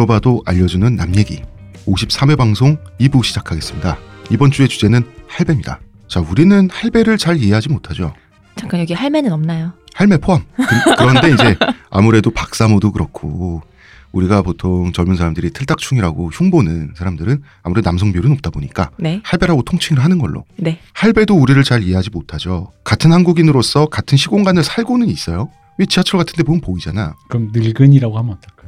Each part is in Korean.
물어봐도 알려주는 남 얘기. 53회 방송 2부 시작하겠습니다. 이번 주의 주제는 할배입니다. 자, 우리는 할배를 잘 이해하지 못하죠. 잠깐 여기 할매는 없나요? 할매 포함. 그, 런데 이제 아무래도 박사모도 그렇고 우리가 보통 젊은 사람들이 틀딱충이라고 흉보는 사람들은 아무래도 남성 비율이 높다 보니까 네. 할배라고 통칭을 하는 걸로. 네. 할배도 우리를 잘 이해하지 못하죠. 같은 한국인으로서 같은 시공간을 살고는 있어요. 왜 지하철 같은 데 보면 보이잖아. 그럼 늙은이라고 하면 어떨까요?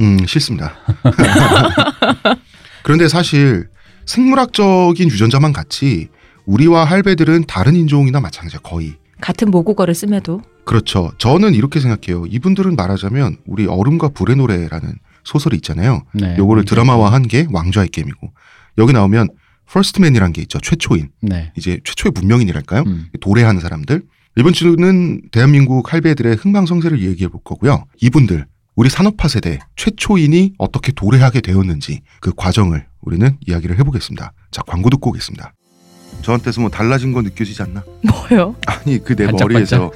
음, 싫습니다. 그런데 사실 생물학적인 유전자만 같이 우리와 할배들은 다른 인종이나 마찬가지야, 거의. 같은 모국어를 씀에도 그렇죠. 저는 이렇게 생각해요. 이분들은 말하자면 우리 얼음과 불의 노래라는 소설이 있잖아요. 네. 요거를 드라마화한 게 왕좌의 게임이고 여기 나오면 First Men이란 게 있죠. 최초인. 네. 이제 최초의 문명인이랄까요? 음. 도래하는 사람들. 이번 주는 대한민국 할배들의 흥망성쇠를 얘기해 볼 거고요. 이분들 우리 산업화 세대 최초인이 어떻게 도래하게 되었는지 그 과정을 우리는 이야기를 해보겠습니다. 자 광고 듣고 오겠습니다. 저한테서 뭐 달라진 거 느껴지지 않나? 뭐요? 아니 그 내 반짝반짝. 머리에서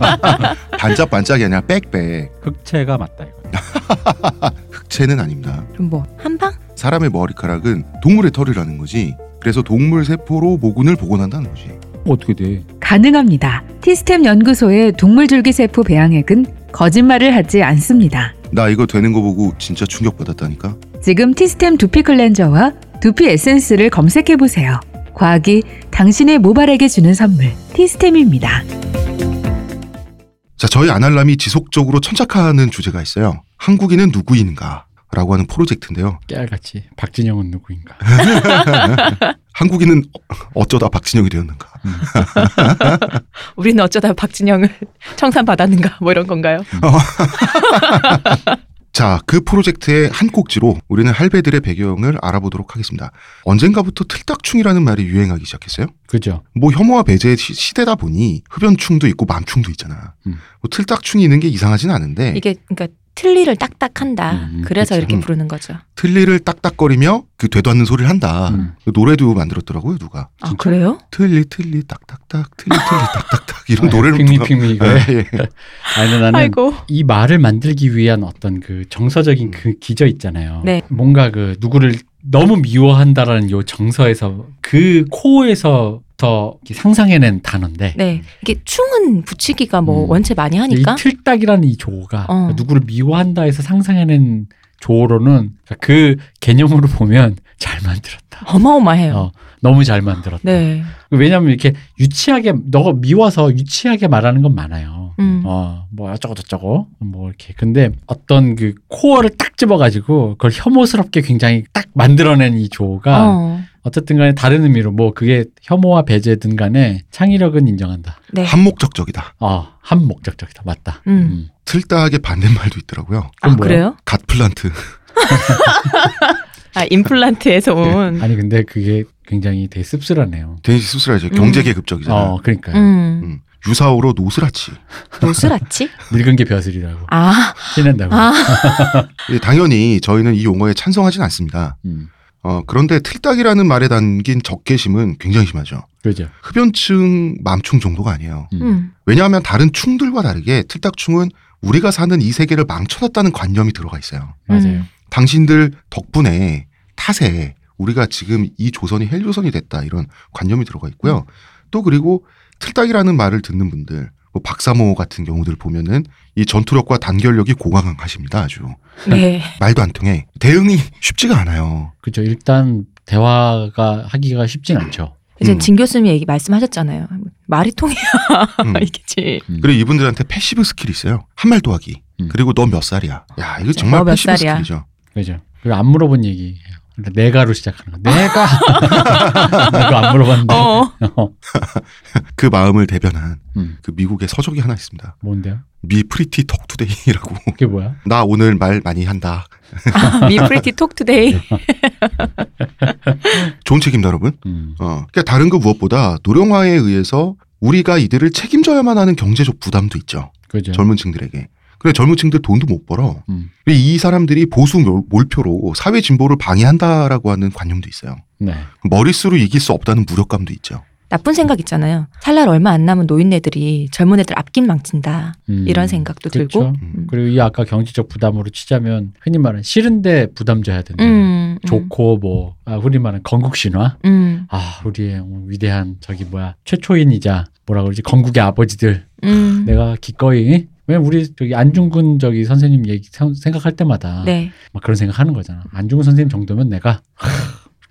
반짝반짝이 아니라 빽빽 흑채가 맞다 이거. 흑채는 아닙니다. 그럼 뭐 한방? 사람의 머리카락은 동물의 털이라는 거지. 그래서 동물 세포로 모근을 복원한다는 거지. 어떻게 돼? 가능합니다. 티스템 연구소의 동물줄기세포 배양액은 거짓말을 하지 않습니다. 나 이거 되는 거 보고 진짜 충격받았다니까. 지금 티스템 두피 클렌저와 두피 에센스를 검색해 보세요. 과학이 당신의 모발에게 주는 선물 티스템입니다. 자, 저희 아날람이 지속적으로 천착하는 주제가 있어요. 한국인은 누구인가? 라고 하는 프로젝트인데요. 깨알같이 박진영은 누구인가? 한국인은 어- 어쩌다 박진영이 되었는가? 우리는 어쩌다 박진영을 청산받았는가 뭐 이런 건가요? 자, 그 프로젝트의 한 꼭지로 우리는 할배들의 배경을 알아보도록 하겠습니다. 언젠가부터 틀딱충이라는 말이 유행하기 시작했어요. 그죠? 뭐 혐오와 배제의 시- 시대다 보니 흡연충도 있고 맘충도 있잖아. 음. 뭐 틀딱충이 있는 게 이상하진 않은데 이게 그러니까 틀니를 딱딱한다. 음, 그래서 그쵸. 이렇게 음. 부르는 거죠. 틀니를 딱딱거리며 그 되도 않는 소리를 한다. 음. 그 노래도 만들었더라고요, 누가. 아 그래요? 틀리 틀리 딱딱딱 틀리 틀리 딱딱딱 이런 아, 노래를 핑미 핑미 이거. 예, 예. 아니 나는 아이고. 이 말을 만들기 위한 어떤 그 정서적인 그 기저 있잖아요. 네. 뭔가 그 누구를 너무 미워한다라는 요 정서에서 그 코어에서 부터 상상해낸 단어인데 네. 이게 충은 붙이기가 뭐 음. 원체 많이 하니까. 이 틀딱이라는 이 조어가 어. 누구를 미워한다 해서 상상해낸 조어로는 그 개념으로 보면 잘 만들었다. 어마어마해요. 어, 너무 잘 만들었다. 네. 왜냐하면 이렇게 유치하게 너가 미워서 유치하게 말하는 건 많아요. 음. 어, 뭐 어쩌고 저쩌고 뭐 이렇게. 근데 어떤 그 코어를 딱 집어가지고 그걸 혐오스럽게 굉장히 딱 만들어낸 이 조가 어. 어쨌든 간에 다른 의미로 뭐 그게 혐오와 배제든 간에 창의력은 인정한다. 네. 한목적적이다. 어, 한 목적적이다. 맞다. 음. 틀딱의 반대말도 있더라고요. 아? 그래요? 갓플란트. 아 임플란트에서 온. 아니 근데 그게 굉장히 되게 씁쓸하네요. 대신 수술하죠. 음. 경제계급적이잖아. 어, 그러니까요. 음. 음. 유사어로 노스라치. 노스라치? 늙은 게 벼슬이라고 아. 티낸다고. 아. 예, 당연히 저희는 이 용어에 찬성하진 않습니다. 음, 어, 그런데 틀딱이라는 말에 담긴 적개심은 굉장히 심하죠. 그죠. 흡연충, 맘충 정도가 아니에요. 음. 음. 왜냐하면 다른 충들과 다르게 틀딱충은 우리가 사는 이 세계를 망쳐놨다는 관념이 들어가 있어요. 맞아요. 음. 당신들 덕분에 탓에 우리가 지금 이 조선이 헬조선이 됐다 이런 관념이 들어가 있고요. 또 그리고 틀딱이라는 말을 듣는 분들, 뭐 박사모 같은 경우들 보면은 이 전투력과 단결력이 고강하십니다. 아주 네. 말도 안 통해 대응이 쉽지가 않아요. 그죠. 일단 대화가 하기가 쉽진 않죠. 이제 음. 진 교수님이 얘기 말씀하셨잖아요. 말이 통해야 음. 이겠지. 음. 그리고 이분들한테 passive skill이 있어요. 한 말 또 하기. 음. 그리고 너 몇 살이야? 야 이거 정말 passive 살이야? skill이죠. 그죠. 그리고 안 물어본 얘기예요. 그러니까 내가로 시작하는 거. 내가 이거 안 물어봤는데. 어. 어. 그 마음을 대변한 음. 그 미국의 서적이 하나 있습니다. 뭔데요? Me pretty talk today라고. 그게 뭐야? 나 오늘 말 많이 한다. Me pretty talk today. 좋은 책입니다 여러분. 음. 어. 그러니까 다른 그 무엇보다 노령화에 의해서 우리가 이들을 책임져야만 하는 경제적 부담도 있죠. 그죠. 젊은 층들에게. 그래 젊은 층들 돈도 못 벌어. 음. 이 사람들이 보수 몰- 몰표로 사회 진보를 방해한다라고 하는 관념도 있어요. 네. 머릿수로 이길 수 없다는 무력감도 있죠. 나쁜 생각 있잖아요. 살 날 얼마 안 남은 노인네들이 젊은 애들 앞길 망친다. 음. 이런 생각도 그렇죠. 들고. 음. 그리고 이 아까 경제적 부담으로 치자면 흔히 말하는 싫은데 부담 져야 된다. 음, 음, 좋고 뭐 아, 흔히 말하는 건국 신화. 음, 아 우리의 위대한 저기 뭐야 최초인이자 뭐라 그러지 건국의 아버지들 음. 내가 기꺼이 왜 우리 저기 안중근 저기 선생님 얘기 생- 생각할 때마다 네. 막 그런 생각하는 거잖아. 안중근 선생님 정도면 내가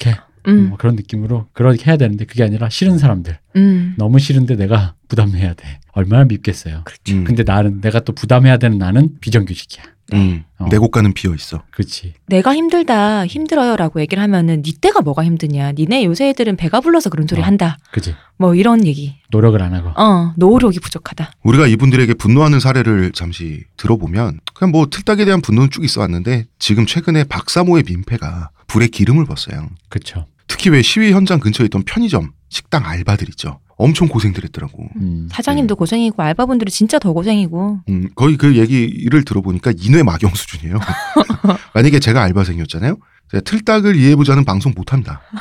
이렇게 음, 뭐 그런 느낌으로 그렇게 해야 되는데 그게 아니라 싫은 사람들 음. 너무 싫은데 내가 부담해야 돼. 얼마나 밉겠어요. 음. 근데 나는 내가 또 부담해야 되는 나는 비정규직이야. 음. 어. 내 곳간은 비어 있어. 그렇지. 내가 힘들다, 힘들어요라고 얘기를 하면은 니 때가 뭐가 힘드냐. 니네 요새 애들은 배가 불러서 그런 소리 어. 한다. 그지. 뭐 이런 얘기. 노력을 안 하고. 어, 노력이 부족하다. 우리가 이분들에게 분노하는 사례를 잠시 들어보면 그냥 뭐 틀딱에 대한 분노는 쭉 있어 왔는데 지금 최근에 박사모의 민폐가 불에 기름을 벗어요. 그렇죠. 특히 왜 시위 현장 근처에 있던 편의점, 식당 알바들 있죠. 엄청 고생들 했더라고. 음. 사장님도 고생이고 알바분들이 진짜 더 고생이고. 음, 거의 그 얘기를 들어보니까 인외 막용 수준이에요. 만약에 제가 알바생이었잖아요. 제가 틀딱을 이해해보자는 방송 못합니다.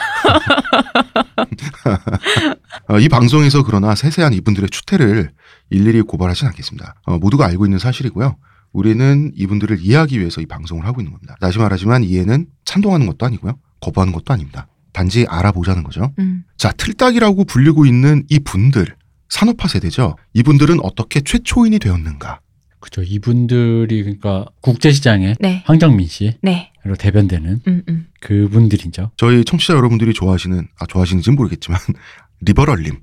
어, 이 방송에서 그러나 세세한 이분들의 추태를 일일이 고발하진 않겠습니다. 어, 모두가 알고 있는 사실이고요. 우리는 이분들을 이해하기 위해서 이 방송을 하고 있는 겁니다. 다시 말하지만 이해는 찬동하는 것도 아니고요. 거부하는 것도 아닙니다. 단지 알아보자는 거죠. 음. 자, 틀딱이라고 불리고 있는 이 분들, 산업화 세대죠. 이분들은 어떻게 최초인이 되었는가? 그죠. 이분들이 그러니까 국제시장에 네. 황정민 씨로 네. 대변되는 음, 음. 그분들이죠. 저희 청취자 여러분들이 좋아하시는, 아, 좋아하시는지는 모르겠지만, 리버럴님.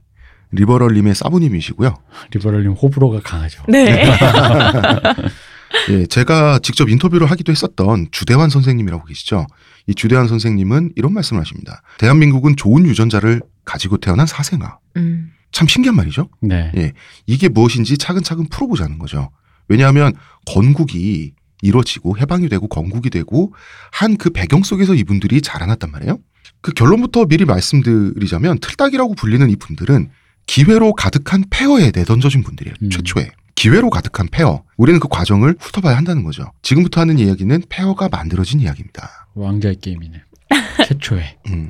리버럴님의 사부님이시고요. 리버럴님 호불호가 강하죠. 네. 예, 제가 직접 인터뷰를 하기도 했었던 주대환 선생님이라고 계시죠. 이 주대환 선생님은 이런 말씀을 하십니다. 대한민국은 좋은 유전자를 가지고 태어난 사생아. 음. 참 신기한 말이죠. 네. 예. 이게 무엇인지 차근차근 풀어보자는 거죠. 왜냐하면 건국이 이루어지고 해방이 되고 건국이 되고 한 그 배경 속에서 이분들이 자라났단 말이에요. 그 결론부터 미리 말씀드리자면 틀딱이라고 불리는 이분들은 기회로 가득한 폐허에 내던져진 분들이에요. 음. 최초에. 기회로 가득한 폐허. 우리는 그 과정을 훑어봐야 한다는 거죠. 지금부터 하는 이야기는 폐허가 만들어진 이야기입니다. 왕자의 게임이네. 최초에. 음.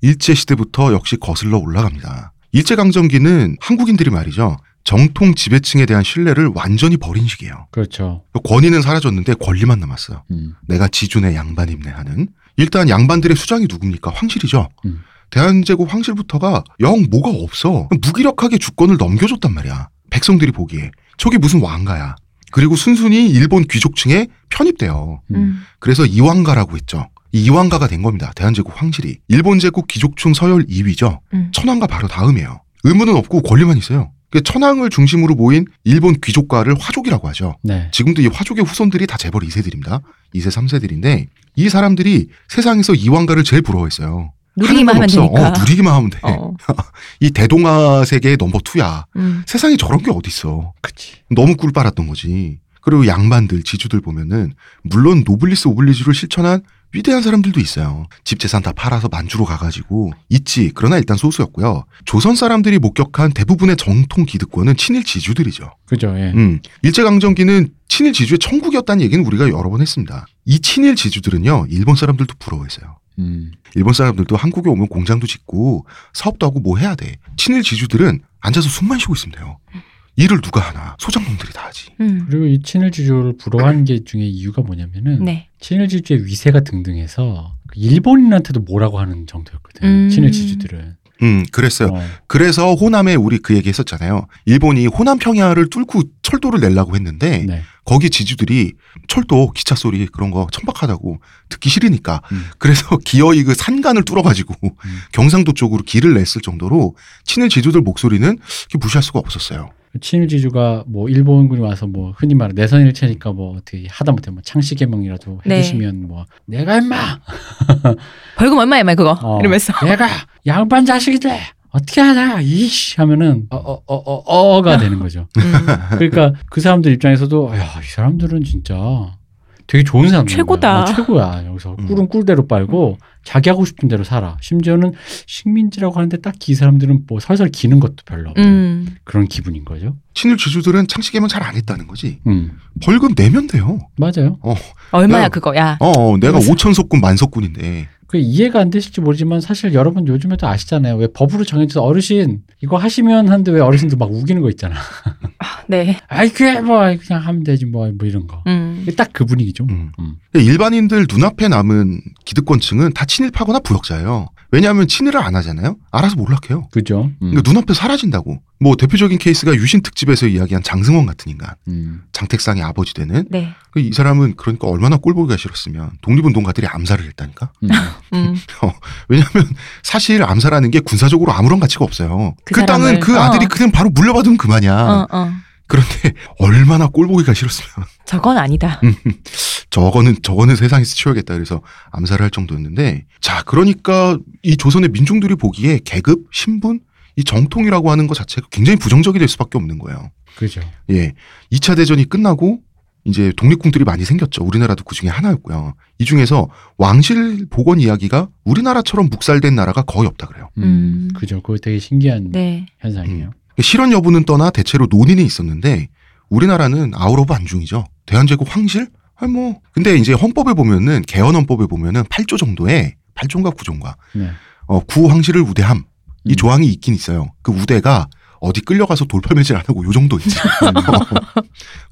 일제 시대부터 역시 거슬러 올라갑니다. 일제 강점기는 한국인들이 말이죠. 정통 지배층에 대한 신뢰를 완전히 버린 시기예요. 그렇죠. 권위는 사라졌는데 권리만 남았어요. 음. 내가 지준의 양반입네 하는. 일단 양반들의 수장이 누굽니까? 황실이죠. 음. 대한제국 황실부터가 영 뭐가 없어. 무기력하게 주권을 넘겨줬단 말이야. 백성들이 보기에. 저게 무슨 왕가야. 그리고 순순히 일본 귀족층에 편입돼요. 음. 음. 그래서 이왕가라고 했죠. 이 이왕가가 된 겁니다. 대한제국 황실이. 일본 제국 귀족층 서열 2위죠. 음. 천황과 바로 다음이에요. 의무는 없고 권리만 있어요. 그 천황을 중심으로 모인 일본 귀족과를 화족이라고 하죠. 네. 지금도 이 화족의 후손들이 다 재벌 2세들입니다. 2세, 3세들인데 이 사람들이 세상에서 이왕가를 제일 부러워했어요. 누리기만 하면 없어. 되니까. 어, 누리기만 하면 돼. 어. 이 대동아 세계의 number two야. 음. 세상에 저런 게 어딨어. 그치. 너무 꿀 빨았던 거지. 그리고 양반들, 지주들 보면은 물론 노블리스 오블리주를 실천한 위대한 사람들도 있어요. 집 재산 다 팔아서 만주로 가가지고 있지. 그러나 일단 소수였고요. 조선 사람들이 목격한 대부분의 정통 기득권은 친일 지주들이죠. 그죠. 예. 음, 일제 강점기는 친일 지주의 천국이었다는 얘기는 우리가 여러 번 했습니다. 이 친일 지주들은요, 일본 사람들도 부러워했어요. 음. 일본 사람들도 한국에 오면 공장도 짓고 사업도 하고 뭐 해야 돼. 친일 지주들은 앉아서 숨만 쉬고 있으면 돼요. 일을 누가 하나? 소장농들이 다 하지. 음. 그리고 이 친일 지주를 부러워하는 게 중에 이유가 뭐냐면은 네. 친일 지주의 위세가 등등해서 그 일본인한테도 뭐라고 하는 정도였거든. 음. 친일 지주들은. 음, 그랬어요. 어, 그래서 호남에 우리 그 얘기 했었잖아요. 일본이 호남 평야를 뚫고 철도를 내려고 했는데 네. 거기 지주들이 철도 기차 소리 그런 거 천박하다고 듣기 싫으니까 음. 그래서 기어이 그 산간을 뚫어가지고 음. 경상도 쪽으로 길을 냈을 정도로 친일 지주들 목소리는 무시할 수가 없었어요. 친일 지주가 뭐 일본군이 와서 뭐 흔히 말해 내선일체니까 뭐 어떻게 하다못해 뭐 창씨 개명이라도 네. 해주시면 뭐 내가 임마 벌금 얼마야, 말 그거? 어, 이러면서. 내가 양반 자식이들 어떻게 하냐 이씨 하면은 어어어어 어, 어, 가 되는 거죠. 음. 그러니까 그 사람들 입장에서도 야이 사람들은 진짜 되게 좋은 사람들 최고다. 최고야 여기서 음. 꿀은 꿀대로 빨고 자기 하고 싶은 대로 살아 심지어는 식민지라고 하는데 딱히 이 사람들은 뭐 설설 기는 것도 별로 없는 음. 그런 기분인 거죠. 친일 지주들은 창씨개명 잘안 했다는 거지. 음 벌금 내면 돼요. 맞아요. 얼마야, 야. 그거, 야. 어, 어, 내가. 5천 석군 만 석군인데 그 이해가 안 되실지 모르지만 사실 여러분 요즘에도 아시잖아요. 왜 법으로 정해져서 어르신 이거 하시면 하는데 왜 어르신들 막 우기는 거 있잖아. 네. 아이 그게 뭐 그냥 하면 되지 뭐, 뭐 이런 거. 음. 딱그 분위기죠. 음. 음. 일반인들 눈앞에 남은 기득권층은 다 친일파거나 부역자예요. 왜냐하면 친일을 안 하잖아요. 알아서 몰락해요. 그죠. 음. 그러니까 눈앞에 사라진다고. 뭐 대표적인 케이스가 유신 특집에서 이야기한 장승원 같은 인간, 음. 장택상의 아버지 되는 네. 그이 사람은 그러니까 얼마나 꼴보기가 싫었으면 독립운동가들이 암살을 했다니까. 음. 음. 왜냐하면 사실 암살하는 게 군사적으로 아무런 가치가 없어요. 그 그, 땅은 그 아들이 어. 그냥 바로 물려받으면 그만이야. 어, 어. 그런데 얼마나 꼴보기가 싫었으면 저건 아니다. 음. 저거는 저거는 세상에서 치워야겠다 그래서 암살을 할 정도였는데 자 그러니까 이 조선의 민중들이 보기에 계급 신분 이 정통이라고 하는 것 자체가 굉장히 부정적이 될 수밖에 없는 거예요. 그죠. 예. 2차 대전이 끝나고 이제 독립군들이 많이 생겼죠. 우리나라도 그 중에 하나였고요. 이 중에서 왕실 복원 이야기가 우리나라처럼 묵살된 나라가 거의 없다 그래요. 음. 음. 그죠. 그거 되게 신기한 네. 현상이에요. 실현 여부는 떠나 대체로 논의는 있었는데 우리나라는 out of 안중이죠. 대한제국 황실? 아니 뭐 근데 이제 헌법에 보면은 제헌 헌법에 보면은 8조 정도의 8조인가 9조인가 네. 어, 구황실을 우대함 이 음. 조항이 있긴 있어요. 그 우대가 어디 끌려가서 돌팔매질 안 하고 요 정도 있지.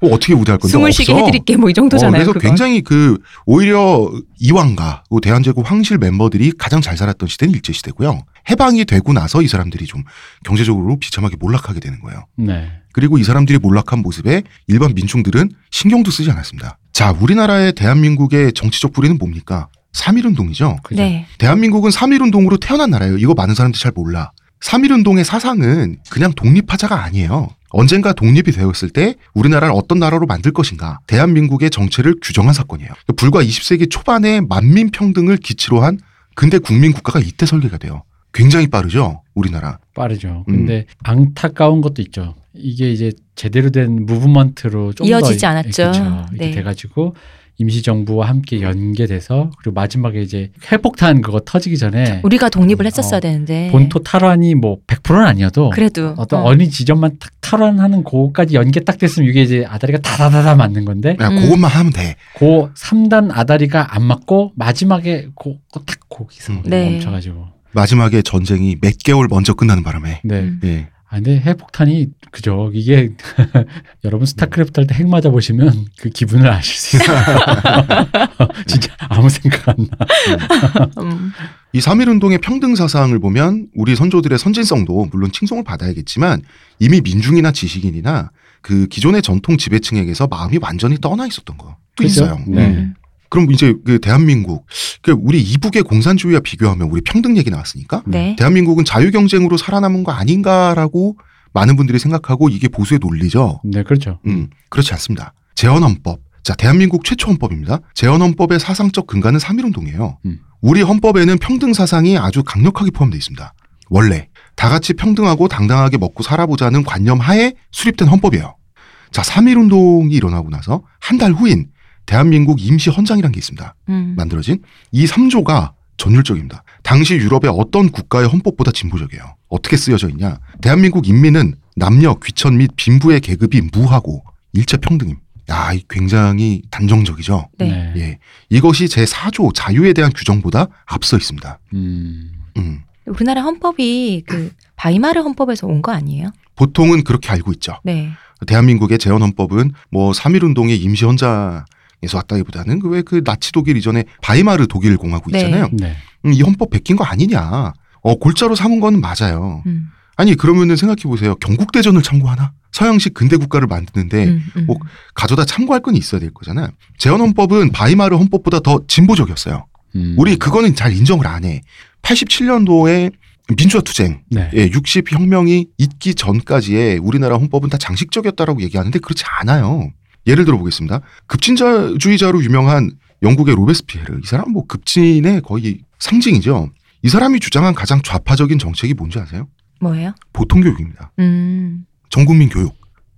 어, 어떻게 우대할 건데 숨을. 쉬게 해드릴게 뭐 이 정도잖아요. 어, 그래서 그건. 굉장히 그 오히려 이왕가 그 대한제국 황실 멤버들이 가장 잘 살았던 시대는 일제 시대고요. 해방이 되고 나서 이 사람들이 좀 경제적으로 비참하게 몰락하게 되는 거예요. 네. 그리고 이 사람들이 몰락한 모습에 일반 민중들은 신경도 쓰지 않았습니다. 자, 우리나라의 대한민국의 정치적 뿌리는 뭡니까? 3.1운동이죠. 그죠. 네. 대한민국은 3.1운동으로 태어난 나라예요. 이거 많은 사람들이 잘 몰라. 3.1운동의 사상은 그냥 독립하자가 아니에요. 언젠가 독립이 되었을 때 우리나라를 어떤 나라로 만들 것인가. 대한민국의 정체를 규정한 사건이에요. 불과 20세기 초반에 만민 평등을 기치로 한 근대 국민 국가가 이때 설계가 돼요. 굉장히 빠르죠, 우리나라. 빠르죠. 음. 근데 안타까운 것도 있죠. 이게 이제 제대로 된 무브먼트로 좀 이어지지 더, 않았죠. 그렇죠. 이렇게 네. 돼가지고 임시정부와 함께 연계돼서 그리고 마지막에 이제 핵폭탄 그거 터지기 전에 우리가 독립을 했었어야 어, 되는데. 본토 탈환이 뭐 100%는 아니어도 그래도 어떤 어. 어. 느 지점만 딱 탈환하는 그거까지 연계 딱 됐으면 이게 이제 아다리가 다다다다 맞는 건데 야, 음. 그것만 하면 돼. 그 3단 아다리가 안 맞고 마지막에 그딱 거기서 음. 네. 멈춰가지고 마지막에 전쟁이 몇 개월 먼저 끝나는 바람에. 네. 음. 예. 아, 근데 핵폭탄이 그죠. 이게 여러분 스타크래프트 할 때 핵 맞아 보시면 그 기분을 아실 수 있어요. 진짜 아무 생각 안 나. 음. 이 3.1 운동의 평등 사상을 보면 우리 선조들의 선진성도 물론 칭송을 받아야겠지만 이미 민중이나 지식인이나 그 기존의 전통 지배층에게서 마음이 완전히 떠나 있었던 거. 또 그죠? 있어요. 네. 음. 그럼 이제 그 대한민국, 그 우리 이북의 공산주의와 비교하면 우리 평등 얘기 나왔으니까 네. 대한민국은 자유 경쟁으로 살아남은 거 아닌가라고 많은 분들이 생각하고 이게 보수의 논리죠. 네, 그렇죠. 음, 그렇지 않습니다. 재헌헌법. 자, 대한민국 최초 헌법입니다. 재헌헌법의 사상적 근간은 3.1운동이에요. 음. 우리 헌법에는 평등 사상이 아주 강력하게 포함되어 있습니다. 원래 다 같이 평등하고 당당하게 먹고 살아보자는 관념 하에 수립된 헌법이에요. 자, 3.1운동이 일어나고 나서 한 달 후인 대한민국 임시 헌장이라는 게 있습니다. 음. 만들어진 이 3조가 전율적입니다. 당시 유럽의 어떤 국가의 헌법보다 진보적이에요. 어떻게 쓰여져 있냐? 대한민국 인민은 남녀, 귀천 및 빈부의 계급이 무하고 일체 평등임. 야, 이 굉장히 단정적이죠. 네. 예. 이것이 제 4조 자유에 대한 규정보다 앞서 있습니다. 음. 음. 우리나라 헌법이 그 바이마르 헌법에서 온 거 아니에요? 보통은 그렇게 알고 있죠. 네. 대한민국의 재헌헌법은 뭐 3.1운동의 임시 헌장 에서 왔다기보다는 그왜그 나치 독일 이전에 바이마르 독일 공화국 네. 있잖아요. 네. 음, 이 헌법 베낀 거 아니냐. 어, 골자로 삼은 건 맞아요. 음. 아니, 그러면은 생각해 보세요. 경국대전을 참고하나? 서양식 근대 국가를 만드는데 음, 음. 뭐 가져다 참고할 건 있어야 될 거잖아요. 재헌헌법은 바이마르 헌법보다 더 진보적이었어요. 음. 우리 그거는 잘 인정을 안 해. 87년도에 민주화 투쟁, 네. 예, 60 혁명이 있기 전까지의 우리나라 헌법은 다 장식적이었다라고 얘기하는데 그렇지 않아요. 예를 들어 보겠습니다. 급진주의자로 유명한 영국의 로베스피에르. 이 사람 뭐 급진의 거의 상징이죠. 이 사람이 주장한 가장 좌파적인 정책이 뭔지 아세요? 뭐예요? 보통 교육입니다. 음. 전 국민 교육.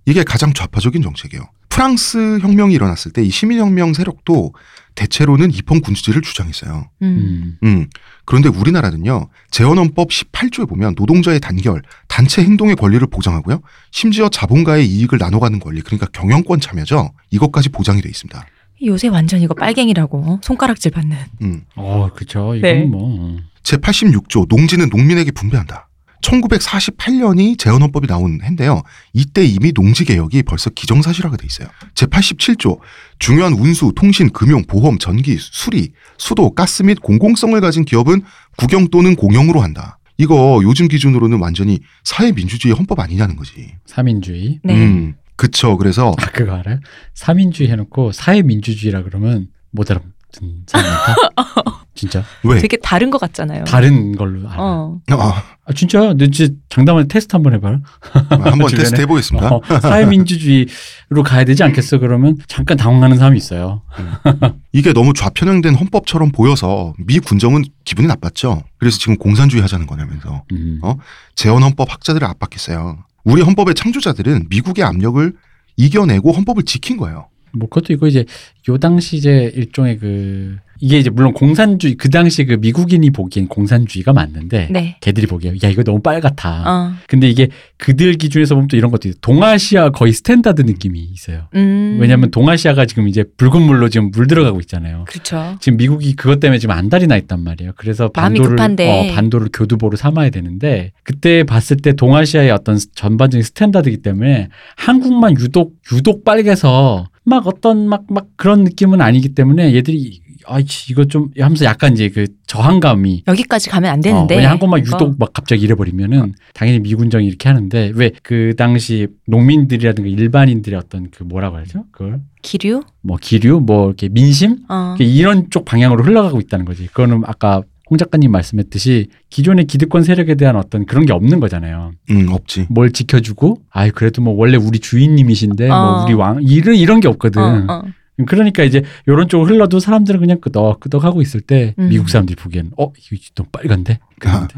이게 가장 좌파적인 정책이에요. 프랑스 혁명이 일어났을 때 이 시민혁명 세력도 대체로는 입헌 군주제를 주장했어요. 음. 음. 음. 그런데 우리나라는요, 재헌헌법 18조에 보면 노동자의 단결, 단체 행동의 권리를 보장하고요, 심지어 자본가의 이익을 나눠가는 권리, 그러니까 경영권 참여죠, 이것까지 보장이 돼 있습니다. 요새 완전 이거 빨갱이라고 어? 손가락질 받는. 음. 어, 그렇죠. 이건 네. 뭐 제 86조 농지는 농민에게 분배한다. 1948년이 재헌헌법이 나온 해인데요. 이때 이미 농지개혁이 벌써 기정사실화가 돼 있어요. 제87조 중요한 운수, 통신, 금융, 보험, 전기, 수리, 수도, 가스 및 공공성을 가진 기업은 국영 또는 공영으로 한다. 이거 요즘 기준으로는 완전히 사회민주주의 헌법 아니냐는 거지. 사민주의. 네. 음, 그쵸. 그래서 아, 그거 알아요? 사민주의 해놓고 사회민주주의라 그러면 못 알아 많다. 진짜 왜? 되게 다른 것 같잖아요. 다른 걸로 알아. 어. 아, 아, 진짜 너 진짜 장담한 테스트 한번 해봐요. 한번 주변에? 테스트 해보겠습니다. 어, 사회민주주의로 가야 되지 않겠어? 그러면 잠깐 당황하는 사람이 있어요. 이게 너무 좌편향된 헌법처럼 보여서 미 군정은 기분이 나빴죠. 그래서 지금 공산주의 하자는 거냐면서 음. 어? 재헌 헌법 학자들을 압박했어요. 우리 헌법의 창조자들은 미국의 압력을 이겨내고 헌법을 지킨 거예요. 뭐 그것도 있고 이제 요 당시 이제 일종의 그 이게 이제 물론 공산주의 그 당시 그 미국인이 보기엔 공산주의가 맞는데 네. 걔들이 보기에 야 이거 너무 빨갛다. 어. 근데 이게 그들 기준에서 보면 또 이런 것도 있어요. 동아시아 거의 스탠다드 느낌이 있어요. 음. 왜냐하면 동아시아가 지금 이제 붉은 물로 지금 물 들어가고 있잖아요. 그렇죠. 지금 미국이 그것 때문에 지금 안달이 나 있단 말이에요. 그래서 반도를. 어, 반도를 교두보로 삼아야 되는데 그때 봤을 때 동아시아의 어떤 전반적인 스탠다드이기 때문에 한국만 유독 유독 빨개서 막 어떤 막 막 그런 느낌은 아니기 때문에 얘들이 아이씨 이거 좀 하면서 약간 이제 그 저항감이 여기까지 가면 안 어, 되는데. 왜냐 한국만. 유독 막 갑자기 이래버리면은 당연히 미군정이 이렇게 하는데 왜 그 당시 농민들이라든가 일반인들의 어떤 그 뭐라고 하죠? 그걸 기류? 뭐 기류 뭐 이렇게 민심 어. 이런 쪽 방향으로 흘러가고 있다는 거지. 그거는 아까 홍 작가님 말씀했듯이 기존의 기득권 세력에 대한 어떤 그런 게 없는 거잖아요. 음, 없지. 뭘 지켜주고, 아이 그래도 뭐 원래 우리 주인님이신데 뭐 어. 우리 왕 이런 이런 게 없거든. 어, 어. 그러니까 이제 이런 쪽으로 흘러도 사람들은 그냥 끄덕 끄덕 하고 있을 때 음. 미국 사람들이 보기엔 어 이거 너무 빨간데. 그런데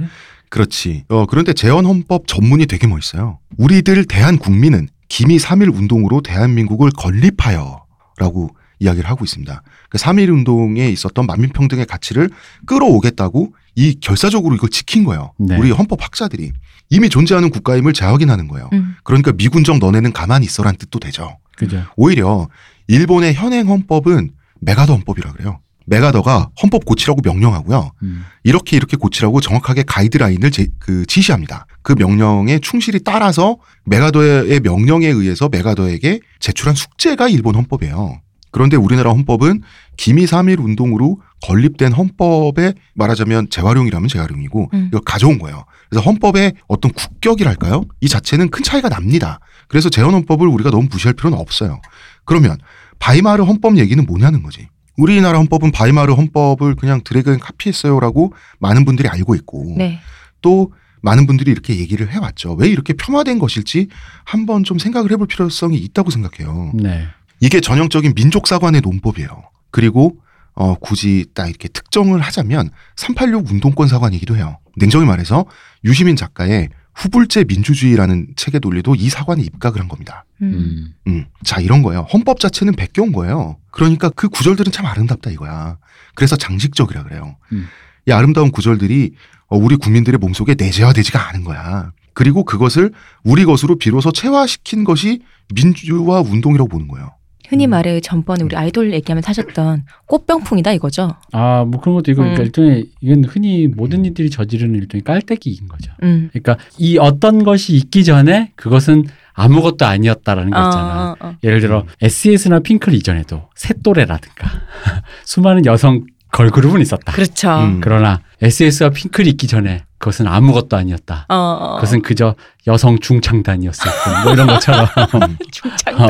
그렇지. 어, 그런데 재헌 헌법 전문이 되게 멋있어요. 우리들 대한 국민은 기미 3.1 운동으로 대한민국을 건립하여라고 이야기를 하고 있습니다. 그3.1 운동에 있었던 만민평등의 가치를 끌어오겠다고 이 결사적으로 이걸 지킨 거예요. 네. 우리 헌법 학자들이 이미 존재하는 국가임을 재확인하는 거예요. 음. 그러니까 미군정 너네는 가만히 있어란 뜻도 되죠. 그죠. 오히려 일본의 현행 헌법은 메가더 헌법이라 그래요. 메가더가 헌법 고치라고 명령하고요. 음. 이렇게 이렇게 고치라고 정확하게 가이드라인을 제, 그 지시합니다. 그 명령에 충실히 따라서 메가더의 명령에 의해서 메가더에게 제출한 숙제가 일본 헌법이에요. 그런데 우리나라 헌법은 기미 3.1 운동으로 건립된 헌법에 말하자면 재활용이라면 재활용이고 음. 이걸 가져온 거예요. 그래서 헌법의 어떤 국격이랄까요? 이 자체는 큰 차이가 납니다. 그래서 제헌 헌법을 우리가 너무 무시할 필요는 없어요. 그러면 바이마르 헌법 얘기는 뭐냐는 거지. 우리나라 헌법은 바이마르 헌법을 그냥 drag and copy했어요라고 많은 분들이 알고 있고 네. 또 많은 분들이 이렇게 얘기를 해왔죠. 왜 이렇게 폄하된 것일지 한번 좀 생각을 해볼 필요성이 있다고 생각해요. 네. 이게 전형적인 민족사관의 논법이에요. 그리고 어, 굳이 딱 이렇게 특정을 하자면 386 운동권 사관이기도 해요. 냉정히 말해서 유시민 작가의 후불제 민주주의라는 책에 돌리도 이 사관이 입각을 한 겁니다. 음. 음. 음. 자, 이런 거예요. 헌법 자체는 베껴온 거예요. 그러니까 그 구절들은 참 아름답다 이거야. 그래서 장식적이라 그래요. 음. 이 아름다운 구절들이 어, 우리 국민들의 몸속에 내재화되지가 않은 거야. 그리고 그것을 우리 것으로 비로소 체화시킨 것이 민주화 운동이라고 보는 거예요. 흔히 음. 말해 전번에 우리 아이돌 얘기하면 사셨던 꽃병풍이다 이거죠. 아, 뭐 그런 것도 이거 그러니까 음. 일종의 이건 흔히 모든 이들이 저지르는 일종의 깔때기인 거죠. 음. 그러니까 이 어떤 것이 있기 전에 그것은 아무것도 아니었다라는 거 있잖아. 어, 어, 어. 예를 들어 음. SES나 핑클 이전에도 새또래라든가 수많은 여성 걸그룹은 있었다. 그렇죠. 음. 그러나 SES와 핑클이 있기 전에 그것은 아무것도 아니었다. 어, 어. 그것은 그저 여성 중창단이었을 뿐. 뭐 이런 것처럼 중창. 어,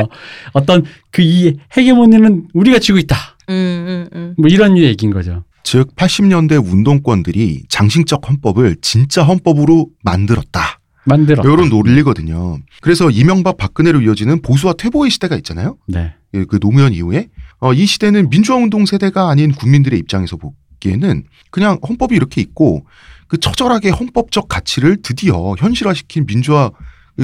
어떤 그 이 헤게모니는 우리가 쥐고 있다. 음, 음, 음. 뭐 이런 얘기인 거죠. 즉 80년대 운동권들이 장신적 헌법을 진짜 헌법으로 만들었다. 만들었다. 이런 논리거든요. 그래서 이명박 박근혜로 이어지는 보수와 퇴보의 시대가 있잖아요. 네. 예, 그 노무현 이후에 어, 이 시대는 민주화 운동 세대가 아닌 국민들의 입장에서 보기에는 그냥 헌법이 이렇게 있고 그 처절하게 헌법적 가치를 드디어 현실화시킨 민주화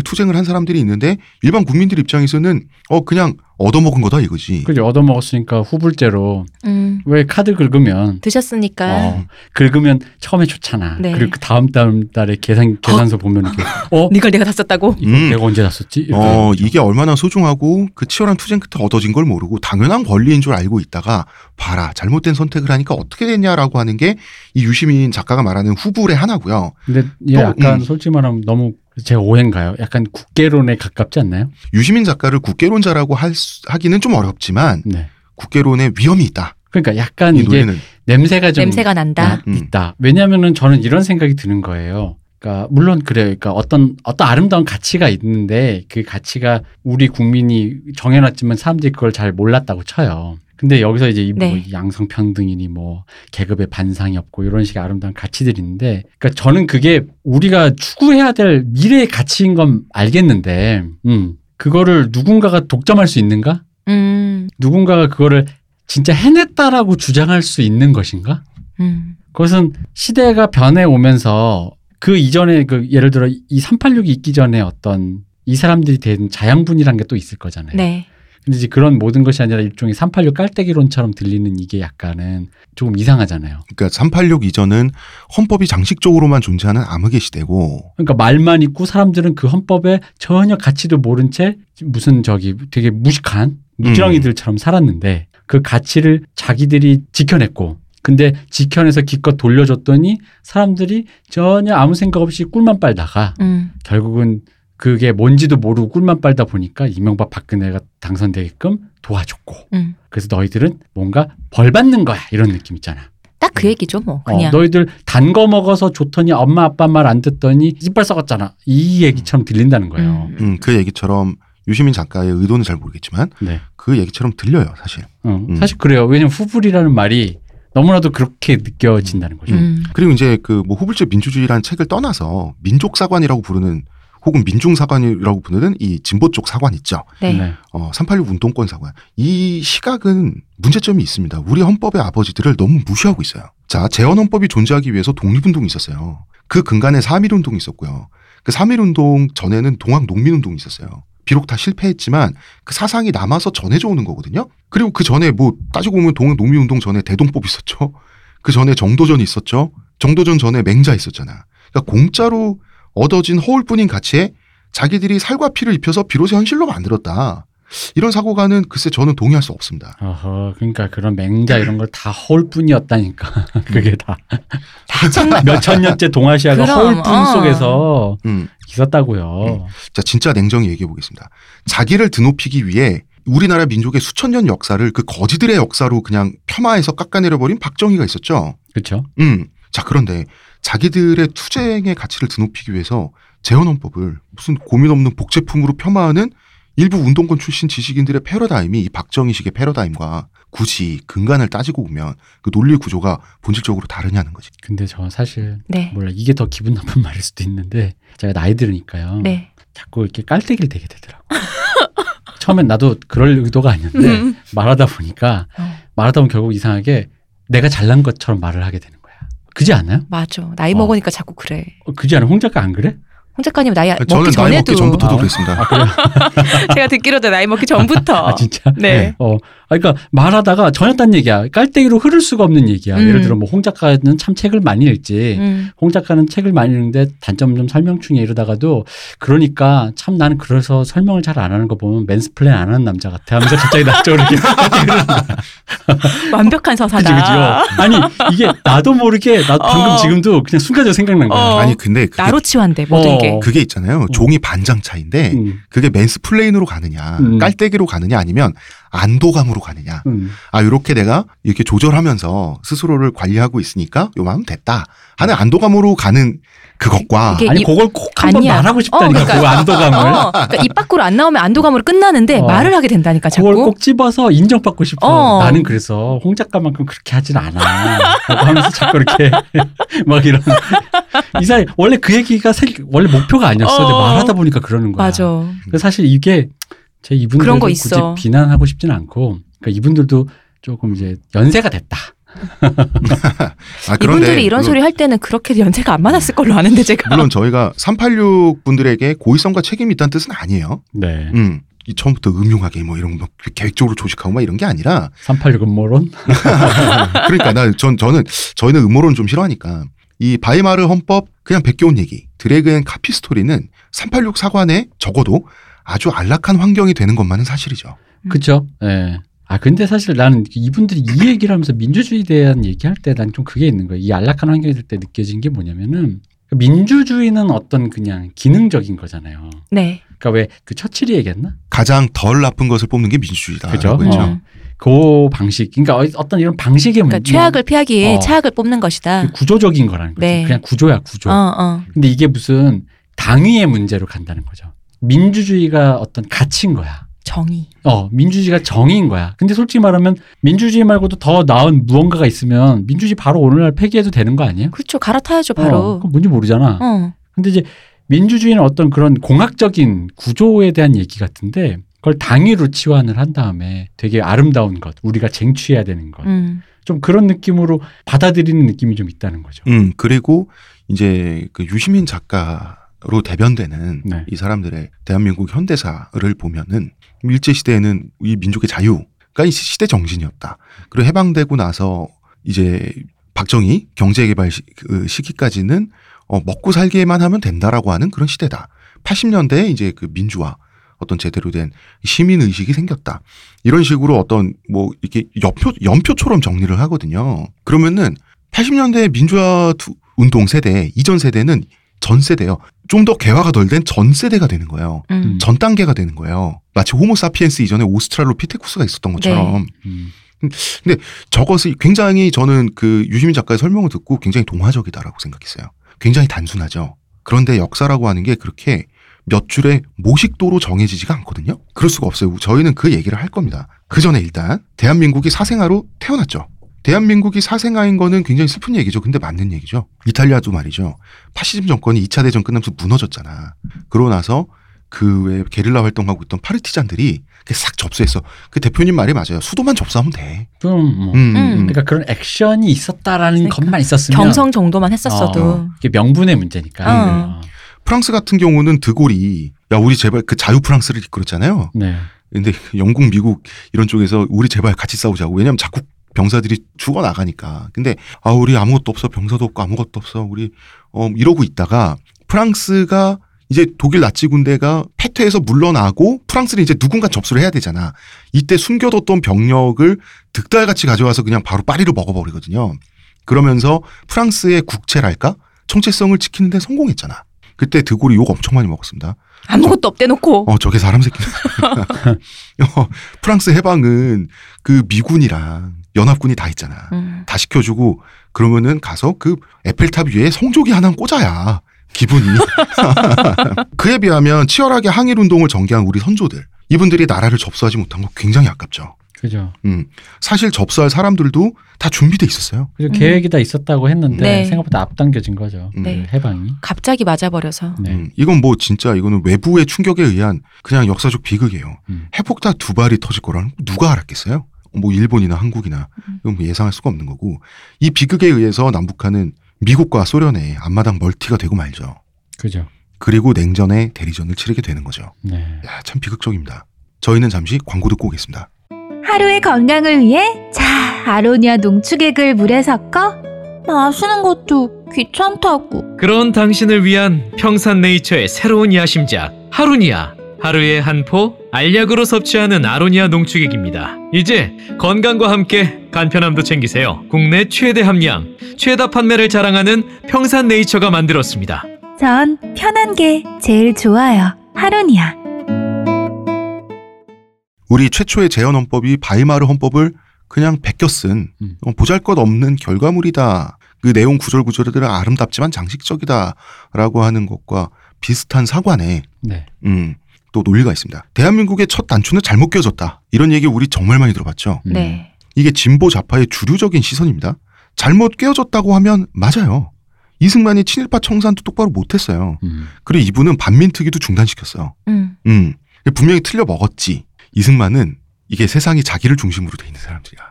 투쟁을 한 사람들이 있는데 일반 국민들 입장에서는 어 그냥 얻어먹은 거다 이거지. 그죠 얻어먹었으니까 후불제로 음, 왜 카드 긁으면 드셨으니까. 어, 긁으면 처음에 좋잖아. 네. 그리고 그 다음 다음 달에 계산 계산서 보면 이렇게 어 니걸 내가 다 썼다고? 음. 내가 언제 났었지? 이렇게 어, 이게 얼마나 소중하고 그 치열한 투쟁 끝에 얻어진 걸 모르고 당연한 권리인 줄 알고 있다가 봐라 잘못된 선택을 하니까 어떻게 됐냐라고 하는 게 이 유시민 작가가 말하는 후불의 하나고요. 근데 얘 또, 약간 음. 솔직히 말하면 너무 제 오해인가요? 약간 국계론에 가깝지 않나요? 유시민 작가를 국계론자라고 할 수- 하기는 좀 어렵지만 네. 국계론에 위험이 있다. 그러니까 약간 이 이게 노래는 냄새가 좀 냄새가 난다. 나- 음. 있다. 왜냐하면은 저는 이런 생각이 드는 거예요. 그러니까 물론 그래요. 그러니까 어떤 어떤 아름다운 가치가 있는데 그 가치가 우리 국민이 정해놨지만 사람들이 그걸 잘 몰랐다고 쳐요. 근데 여기서 이제 이뭐 네. 양성평등이니 뭐 계급의 반상이 없고 이런 식의 아름다운 가치들이 있는데, 그러니까 저는 그게 우리가 추구해야 될 미래의 가치인 건 알겠는데, 음, 그거를 누군가가 독점할 수 있는가? 음, 누군가가 그거를 진짜 해냈다라고 주장할 수 있는 것인가? 음, 그것은 시대가 변해 오면서 그 이전에 그 예를 들어 이 386이 있기 전에 어떤 이 사람들이 된 자양분이란 게 또 있을 거잖아요. 네. 근데 이제 그런 모든 것이 아니라 일종의 386 깔때기론처럼 들리는 이게 약간은 조금 이상하잖아요. 그러니까 386 이전은 헌법이 장식적으로만 존재하는 암흑의 시대고. 그러니까 말만 있고 사람들은 그 헌법에 전혀 가치도 모른 채 무슨 저기 되게 무식한 무지렁이들처럼 살았는데 그 가치를 자기들이 지켜냈고 근데 지켜내서 기껏 돌려줬더니 사람들이 전혀 아무 생각 없이 꿀만 빨다가 음, 결국은 그게 뭔지도 모르고 꿀만 빨다 보니까 이명박 박근혜가 당선되게끔 도와줬고 음. 그래서 너희들은 뭔가 벌 받는 거야 이런 느낌 있잖아. 딱 그 얘기죠, 뭐. 어, 그냥. 너희들 단 거 먹어서 좋더니 엄마 아빠 말 안 듣더니 이빨 썩었잖아. 이 얘기처럼 들린다는 거예요. 음. 음, 그 얘기처럼 유시민 작가의 의도는 잘 모르겠지만 네. 그 얘기처럼 들려요 사실. 어, 음. 사실 그래요. 왜냐면 후불이라는 말이 너무나도 그렇게 느껴진다는 거죠. 음. 그리고 이제 그 뭐 후불제 민주주의라는 책을 떠나서 민족사관이라고 부르는 혹은 민중 사관이라고 부르는 이 진보 쪽 사관 있죠. 네. 어, 386 운동권 사관. 이 시각은 문제점이 있습니다. 우리 헌법의 아버지들을 너무 무시하고 있어요. 자, 재헌 헌법이 존재하기 위해서 독립운동이 있었어요. 그 근간에 3.1 운동이 있었고요. 그 3.1 운동 전에는 동학 농민 운동이 있었어요. 비록 다 실패했지만 그 사상이 남아서 전해져 오는 거거든요. 그리고 그 전에 뭐 따지고 보면 동학 농민 운동 전에 대동법 있었죠. 그 전에 정도전이 있었죠. 정도전 전에 맹자 있었잖아. 그러니까 공짜로 얻어진 허울뿐인 가치에 자기들이 살과 피를 입혀서 비로소 현실로 만들었다. 이런 사고가는 글쎄 저는 동의할 수 없습니다. 어허, 그러니까 그런 맹자 이런 걸 다 허울 뿐이었다니까. 그게 다. 다 정말. 몇천 년째 동아시아가 그럼, 허울 뿐 어. 속에서 음, 있었다고요. 자 진짜 냉정히 얘기해 보겠습니다. 자기를 드높이기 위해 우리나라 민족의 수천 년 역사를 그 거지들의 역사로 그냥 폄하해서 깎아내려 버린 박정희가 있었죠. 그렇죠? 음, 자 그런데 자기들의 투쟁의 가치를 드높이기 위해서 재헌헌법을 무슨 고민 없는 복제품으로 폄하하는 일부 운동권 출신 지식인들의 패러다임이 이 박정희식의 패러다임과 굳이 근간을 따지고 보면 그 논리 구조가 본질적으로 다르냐는 거지. 근데 저 사실 네. 몰라 이게 더 기분 나쁜 말일 수도 있는데 제가 나이 들으니까요. 네. 자꾸 이렇게 깔때기를 대게 되더라고. 처음엔 나도 그럴 의도가 아니었는데 음. 말하다 보니까 어, 말하다 보면 결국 이상하게 내가 잘난 것처럼 말을 하게 되는 거야. 그지 않아요? 맞아. 나이 어. 먹으니까 자꾸 그래. 어, 그지 않아? 홍 작가 안 그래? 홍 작가님 나이 저는 먹기 나이 전에도 먹기 전부터도 아, 그랬습니다. 아? 제가 듣기로도 나이 먹기 전부터. 아 진짜? 네. 어, 아, 그러니까 말하다가 전혀 딴 얘기야. 깔때기로 흐를 수가 없는 얘기야. 음. 예를 들어 뭐 홍 작가는 참 책을 많이 읽지. 음. 홍 작가는 책을 많이 읽는데 단점 좀 설명 중에 이러다가도 그러니까 참 나는 그래서 설명을 잘 안 하는 거 보면 mansplain 안 하는 남자 같아 하면서 갑자기 나쪽으로 이렇게 완벽한 서사다. 그지요. 아니 이게 나도 모르게 나 방금 어. 지금도 그냥 순간적으로 생각난 거야. 어. 아니 근데 그게, 나로 치환돼 모든 어. 게. 그게 있잖아요. 종이 반장 차인데 음, 그게 맨스플레인으로 가느냐, 음. 깔때기로 가느냐, 아니면 안도감으로 가느냐. 음. 아, 이렇게 내가 이렇게 조절하면서 스스로를 관리하고 있으니까 요만하면 됐다. 하는 안도감으로 가는 그것과 아니 이- 그걸 꼭 한번. 말하고 싶다니까 어, 그러니까. 그 안도감을. 어, 그러니까 입 밖으로 안 나오면 안도감으로 끝나는데 어. 말을 하게 된다니까 자꾸. 그걸 꼭 집어서 인정받고 싶어. 어. 나는 그래서 홍 작가만큼 그렇게 하진 않아. 라고 하면서 자꾸 이렇게 막 이런. 이사 원래 그 얘기가 사 원래 목표가 아니었어. 근데 어. 말하다 보니까 그러는 거야. 맞아. 그 사실 이게 제 이분들 그런 거 굳이 있어. 비난하고 싶진 않고 그러니까 이분들도 조금 이제 연세가 됐다. 아, 이분들이 이런 물론- 소리 할 때는 그렇게 연세가 안 많았을 걸로 아는데 제가. 물론 저희가 386 분들에게 고의성과 책임이 있다는 뜻은 아니에요. 네. 음. 이 처음부터 음흉하게 뭐 이런 거 계획적으로 조직하고 막 이런 게 아니라 386 음모론? 그러니까 나 전 저는 저희는 음모론 좀 싫어하니까 이 바이마르 헌법 그냥 베껴온 얘기 drag and copy 스토리는 386 사관에 적어도 아주 안락한 환경이 되는 것만은 사실이죠. 그죠? 예. 아, 근데 사실 나는 이분들이 이 얘기를 하면서 민주주의에 대한 얘기할 때 난 좀 그게 있는 거예요. 이 안락한 환경이 될 때 느껴진 게 뭐냐면은 민주주의는 어떤 그냥 기능적인 거잖아요. 네. 그러니까 왜 그 처칠이 얘기했나? 가장 덜 나쁜 것을 뽑는 게 민주주의다. 그죠? 그렇죠. 음. 그 방식, 그러니까 어- 어떤 이런 방식의 그러니까 문제. 최악을 피하기 위해 어. 차악을 뽑는 것이다. 그 구조적인 거라는 거지. 네. 그냥 구조야, 구조. 어, 어. 근데 이게 무슨 당위의 문제로 간다는 거죠. 민주주의가 어떤 가치인 거야. 정의. 어, 민주주의가 정의인 거야. 근데 솔직히 말하면 민주주의 말고도 더 나은 무언가가 있으면 민주주의 바로 오늘날 폐기해도 되는 거 아니에요? 그렇죠. 갈아타야죠, 어, 바로. 그건 뭔지 모르잖아. 어. 근데 이제 민주주의는 어떤 그런 공학적인 구조에 대한 얘기 같은데 그걸 당위로 치환을 한 다음에 되게 아름다운 것, 우리가 쟁취해야 되는 것. 음. 좀 그런 느낌으로 받아들이는 느낌이 좀 있다는 거죠. 음, 그리고 이제 그 유시민 작가 로 대변되는 네. 이 사람들의 대한민국 현대사를 보면은 일제 시대에는 이 민족의 자유가 이 시대 정신이었다. 그리고 해방되고 나서 이제 박정희 경제개발 시, 그 시기까지는 어, 먹고 살기만 하면 된다라고 하는 그런 시대다. 80년대에 이제 그 민주화 어떤 제대로 된 시민 의식이 생겼다. 이런 식으로 어떤 뭐 이렇게 연표 연표처럼 정리를 하거든요. 그러면은 80년대 민주화 투- 운동 세대 이전 세대는 전 세대요. 좀 더 개화가 덜 된 전 세대가 되는 거예요. 음. 전 단계가 되는 거예요. 마치 호모사피엔스 이전에 오스트랄로피테쿠스가 있었던 것처럼 음. 저것이 굉장히 저는 그 유시민 작가의 설명을 듣고 굉장히 동화적이다라고 생각했어요. 굉장히 단순하죠. 그런데 역사라고 하는 게 그렇게 몇 줄의 모식도로 정해지지가 않거든요. 그럴 수가 없어요. 저희는 그 얘기를 할 겁니다. 그 전에 일단 대한민국이 사생아로 태어났죠. 대한민국이 사생아인 거는 굉장히 슬픈 얘기죠. 근데 맞는 얘기죠. 이탈리아도 말이죠. 파시즘 정권이 2차 대전 끝나면서 무너졌잖아. 그러고 나서 그 외 게릴라 활동하고 있던 파르티잔들이 그싹 접수했어. 그 대표님 말이 맞아요. 수도만 접수하면 돼. 좀 뭐. 음, 음. 그러니까 그런 액션이 있었다라는 그러니까. 것만 있었으면 경성 정도만 했었어도. 어, 이게 명분의 문제니까. 어. 어. 프랑스 같은 경우는 드골이 야 우리 제발 그 자유 프랑스를 이끌었잖아요. 네. 근데 영국, 미국 이런 쪽에서 우리 제발 같이 싸우자고. 왜냐면 자꾸 병사들이 죽어 나가니까. 근데 아 우리 아무것도 없어 병사도 없고 아무것도 없어 우리 어 이러고 있다가 프랑스가 이제 독일 나치 군대가 패퇴해서 물러나고 프랑스는 이제 누군가 접수를 해야 되잖아. 이때 숨겨뒀던 병력을 득달같이 가져와서 그냥 바로 파리로 먹어버리거든요. 그러면서 프랑스의 국채랄까 정체성을 지키는 데 성공했잖아. 그때 드골이 욕 엄청 많이 먹었습니다. 아무것도 없대 놓고. 어, 저게 사람 새끼. 어, 프랑스 해방은 그 미군이랑 연합군이 다 있잖아. 음. 다 시켜주고 그러면은 가서 그 에펠탑 위에 성조기 하나 꽂아야 기분이. 그에 비하면 치열하게 항일 운동을 전개한 우리 선조들. 이분들이 나라를 접수하지 못한 거 굉장히 아깝죠. 그죠. 음. 사실 접수할 사람들도 다 준비돼 있었어요. 그죠. 음. 계획이 다 있었다고 했는데 네. 생각보다 앞당겨진 거죠. 음. 네. 해방이. 갑자기 맞아버려서. 네. 음, 이건 뭐 진짜 이거는 외부의 충격에 의한 그냥 역사적 비극이에요. 음. 핵폭탄 두 발이 터질 거라는 거 누가 알았겠어요? 뭐 일본이나 한국이나 음. 이건 뭐 예상할 수가 없는 거고 이 비극에 의해서 남북한은 미국과 소련의 앞마당 멀티가 되고 말죠. 그죠. 그리고 냉전의 대리전을 치르게 되는 거죠. 네. 야, 참 비극적입니다. 저희는 잠시 광고 듣고 오겠습니다. 하루의 건강을 위해 자 아로니아 농축액을 물에 섞어 마시는 것도 귀찮다고 그런 당신을 위한 평산네이처의 새로운 야심작 하루니아 하루에 한 포 알약으로 섭취하는 아로니아 농축액입니다. 이제 건강과 함께 간편함도 챙기세요. 국내 최대 함량, 최다 판매를 자랑하는 평산네이처가 만들었습니다. 전 편한 게 제일 좋아요 하루니아 우리 최초의 재헌 헌법이 바이마르 헌법을 그냥 베껴 쓴 음. 어, 보잘것없는 결과물이다. 그 내용 구절 구절들은 아름답지만 장식적이다라고 하는 것과 비슷한 사관에 네. 음, 또 논리가 있습니다. 대한민국의 첫 단추는 잘못 껴졌다. 이런 얘기 우리 정말 많이 들어봤죠. 음. 네. 이게 진보 좌파의 주류적인 시선입니다. 잘못 꿰어졌다고 하면 맞아요. 이승만이 친일파 청산도 똑바로 못했어요. 음. 그리고 이분은 반민특위도 중단시켰어요. 음. 음, 분명히 틀려 먹었지. 이승만은 이게 세상이 자기를 중심으로 돼 있는 사람들이야.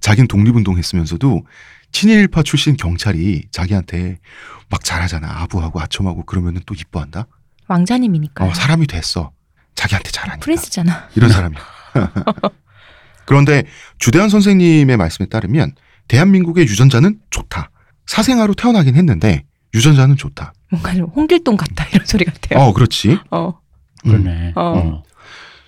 자기는 독립운동 했으면서도 친일파 출신 경찰이 자기한테 막 잘하잖아. 아부하고 아첨하고 그러면은 또 이뻐한다. 왕자님이니까. 어, 사람이 됐어. 자기한테 잘하니까. 프린스잖아. 이런 사람이야. 그런데 주대한 선생님의 말씀에 따르면 대한민국의 유전자는 좋다. 사생아로 태어나긴 했는데 유전자는 좋다. 뭔가 좀 홍길동 같다 이런 소리 같아요. 어, 그렇지. 어. 음. 그러네. 어. 어.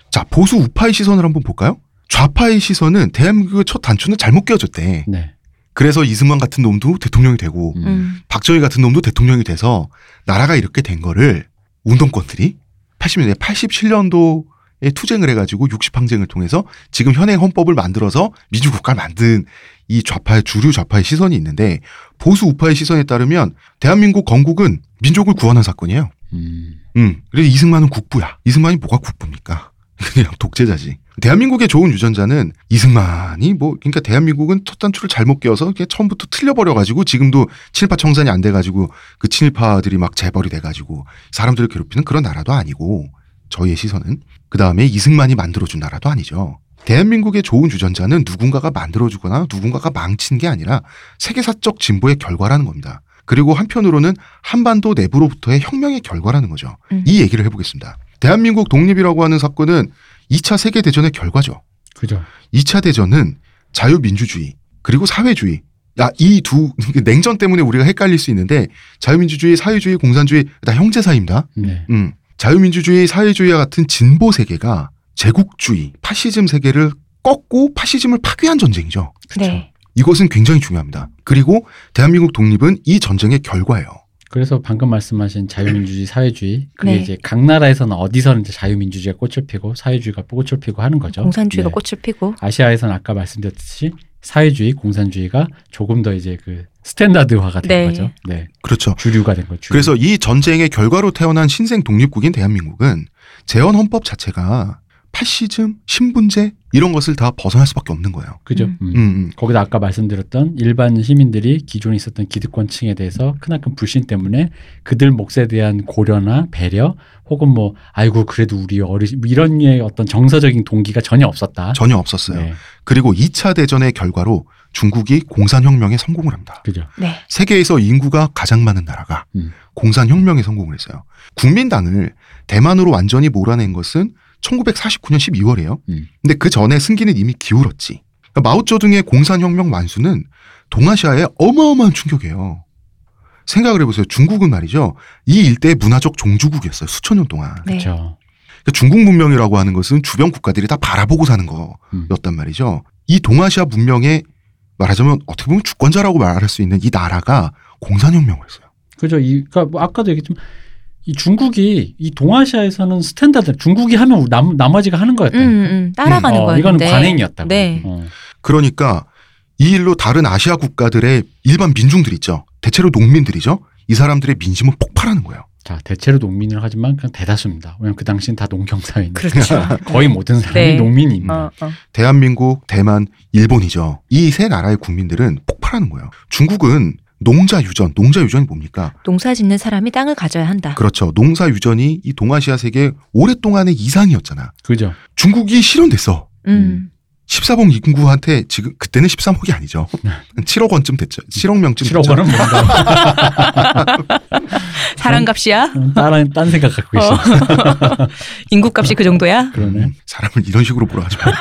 자, 보수 우파의 시선을 한번 볼까요? 좌파의 시선은 대한민국의 첫 단추는 잘못 끼워줬대. 네. 그래서 이승만 같은 놈도 대통령이 되고 음. 음. 박정희 같은 놈도 대통령이 돼서 나라가 이렇게 된 거를 운동권들이 80년대 87년도에 투쟁을 해가지고 60항쟁을 통해서 지금 현행 헌법을 만들어서 민주국가를 만든 이 좌파의 주류 좌파의 시선이 있는데 보수 우파의 시선에 따르면 대한민국 건국은 민족을 구원한 사건이에요. 음. 음. 그래서 이승만은 국부야. 이승만이 뭐가 국부입니까? 그냥 독재자지. 대한민국의 좋은 유전자는 이승만이 뭐 그러니까 대한민국은 첫 단추를 잘못 끼워서 처음부터 틀려버려 가지고 지금도 친일파 청산이 안 돼 가지고 그 친일파들이 막 재벌이 돼 가지고 사람들을 괴롭히는 그런 나라도 아니고 저희의 시선은 그 다음에 이승만이 만들어준 나라도 아니죠. 대한민국의 좋은 유전자는 누군가가 만들어주거나 누군가가 망친 게 아니라 세계사적 진보의 결과라는 겁니다. 그리고 한편으로는 한반도 내부로부터의 혁명의 결과라는 거죠. 음. 이 얘기를 해보겠습니다. 대한민국 독립이라고 하는 사건은 2차 세계 대전의 결과죠. 그죠. 2차 대전은 자유민주주의 그리고 사회주의 야, 이두 냉전 때문에 우리가 헷갈릴 수 있는데 자유민주주의, 사회주의, 공산주의 다 형제 사이입니다. 네. 음, 자유민주주의, 사회주의와 같은 진보 세계가 제국주의, 파시즘 세계를 꺾고 파시즘을 파괴한 전쟁이죠. 네. 이것은 굉장히 중요합니다. 그리고 대한민국 독립은 이 전쟁의 결과예요. 그래서 방금 말씀하신 자유민주주의, 사회주의 그게 네. 이제 각 나라에서는 어디서는 이제 자유민주주의가 꽃을 피고 사회주의가 꽃을 피고 하는 거죠. 공산주의가 네. 꽃을 피고. 아시아에서는 아까 말씀드렸듯이 사회주의, 공산주의가 조금 더 이제 그 스탠다드화가 된 네. 거죠. 네, 그렇죠. 주류가 된 거죠. 주류. 그래서 이 전쟁의 결과로 태어난 신생 독립국인 대한민국은 재헌 헌법 자체가 파시즘, 신분제 이런 것을 다 벗어날 수밖에 없는 거예요. 그죠. 음. 음. 음, 음. 거기다 아까 말씀드렸던 일반 시민들이 기존에 있었던 기득권층에 대해서 크나큰 불신 때문에 그들 몫에 대한 고려나 배려 혹은 뭐 아이고 그래도 우리 어르신 뭐 이런 어떤 정서적인 동기가 전혀 없었다. 전혀 없었어요. 네, 그리고 2차 대전의 결과로 중국이 공산혁명에 성공을 합니다. 그죠. 네. 세계에서 인구가 가장 많은 나라가 음. 공산혁명에 성공을 했어요. 국민당을 대만으로 완전히 몰아낸 것은 1949년 12월이에요. 음. 근데 그 전에 승기는 이미 기울었지. 그러니까 마오쩌둥의 공산혁명 완수는 동아시아에 어마어마한 충격이에요. 생각을 해보세요. 중국은 말이죠. 이 일대의 문화적 종주국이었어요. 수천 년 동안. 네. 그렇죠. 그러니까 중국 문명이라고 하는 것은 주변 국가들이 다 바라보고 사는 음. 거였단 말이죠. 이 동아시아 문명의 말하자면 어떻게 보면 주권자라고 말할 수 있는 이 나라가 공산혁명을 했어요. 그죠. 이, 그러니까 뭐 아까도 얘기했지만 이 중국이 이 동아시아에서는 standard 중국이 하면 남, 나머지가 하는 거였다. 음, 음, 따라가는 어, 거였는데. 이거는 관행이었다고. 네. 어. 그러니까 이 일로 다른 아시아 국가들의 일반 민중들 있죠. 대체로 농민들이죠. 이 사람들의 민심은 폭발하는 거예요. 자 대체로 농민을 하지만 그냥 대다수입니다. 왜냐면 그 당시엔 다 농경 사회니까 그렇죠. 거의 모든 사람이 네. 농민입니다. 어, 어. 대한민국, 대만, 일본이죠. 이 세 나라의 국민들은 폭발하는 거예요. 중국은 농자 유전, 농자 유전이 뭡니까? 농사 짓는 사람이 땅을 가져야 한다. 그렇죠. 농사 유전이 이 동아시아 세계 오랫동안의 이상이었잖아. 그죠. 중국이 실현됐어. 음. 14억 인구한테 지금 그때는 13억이 아니죠. 7억 원쯤 됐죠. 7억 명쯤 7억 됐죠. 원은 뭔가 사람값이야? 다른 딴 생각 갖고 있어. 어. 인구값이 그 정도야? 그러네. 음, 사람을 이런 식으로 몰아가지 마.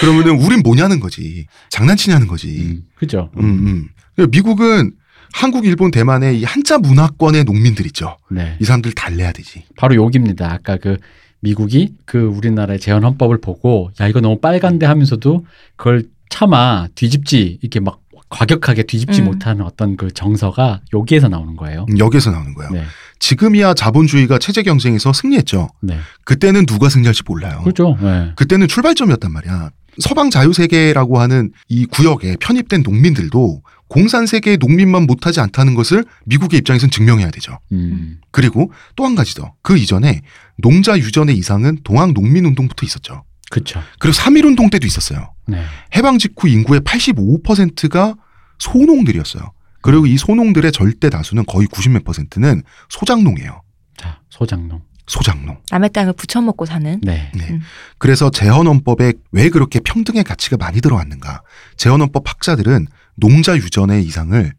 그러면은 우린 뭐냐는 거지. 장난치냐는 거지. 음, 그죠. 음, 음. 그러니까 미국은 한국, 일본, 대만의 이 한자 문화권의 농민들 있죠. 네. 이 사람들 달래야 되지. 바로 여기입니다. 아까 그 미국이 그 우리나라의 재헌 헌법을 보고 야 이거 너무 빨간데 하면서도 그걸 차마 뒤집지 이렇게 막 과격하게 뒤집지 음. 못하는 어떤 그 정서가 여기에서 나오는 거예요. 음, 여기에서 나오는 거예요. 네. 지금이야 자본주의가 체제 경쟁에서 승리했죠. 네. 그때는 누가 승리할지 몰라요. 그렇죠. 네. 그때는 출발점이었단 말이야. 서방 자유세계라고 하는 이 구역에 편입된 농민들도 공산 세계의 농민만 못하지 않다는 것을 미국의 입장에선 증명해야 되죠. 음. 그리고 또 한 가지 더. 그 이전에 농자 유전의 이상은 동학 농민 운동부터 있었죠. 그렇죠. 그리고 3.1운동 때도 있었어요. 네. 해방 직후 인구의 85%가 소농들이었어요. 그리고 이 소농들의 절대 다수는 거의 90몇 퍼센트는 소장농이에요. 자, 소장농. 소장농. 남의 땅을 부쳐먹고 사는. 네. 네. 음. 그래서 재헌헌법에 왜 그렇게 평등의 가치가 많이 들어왔는가? 재헌헌법 학자들은 농자 유전의 이상을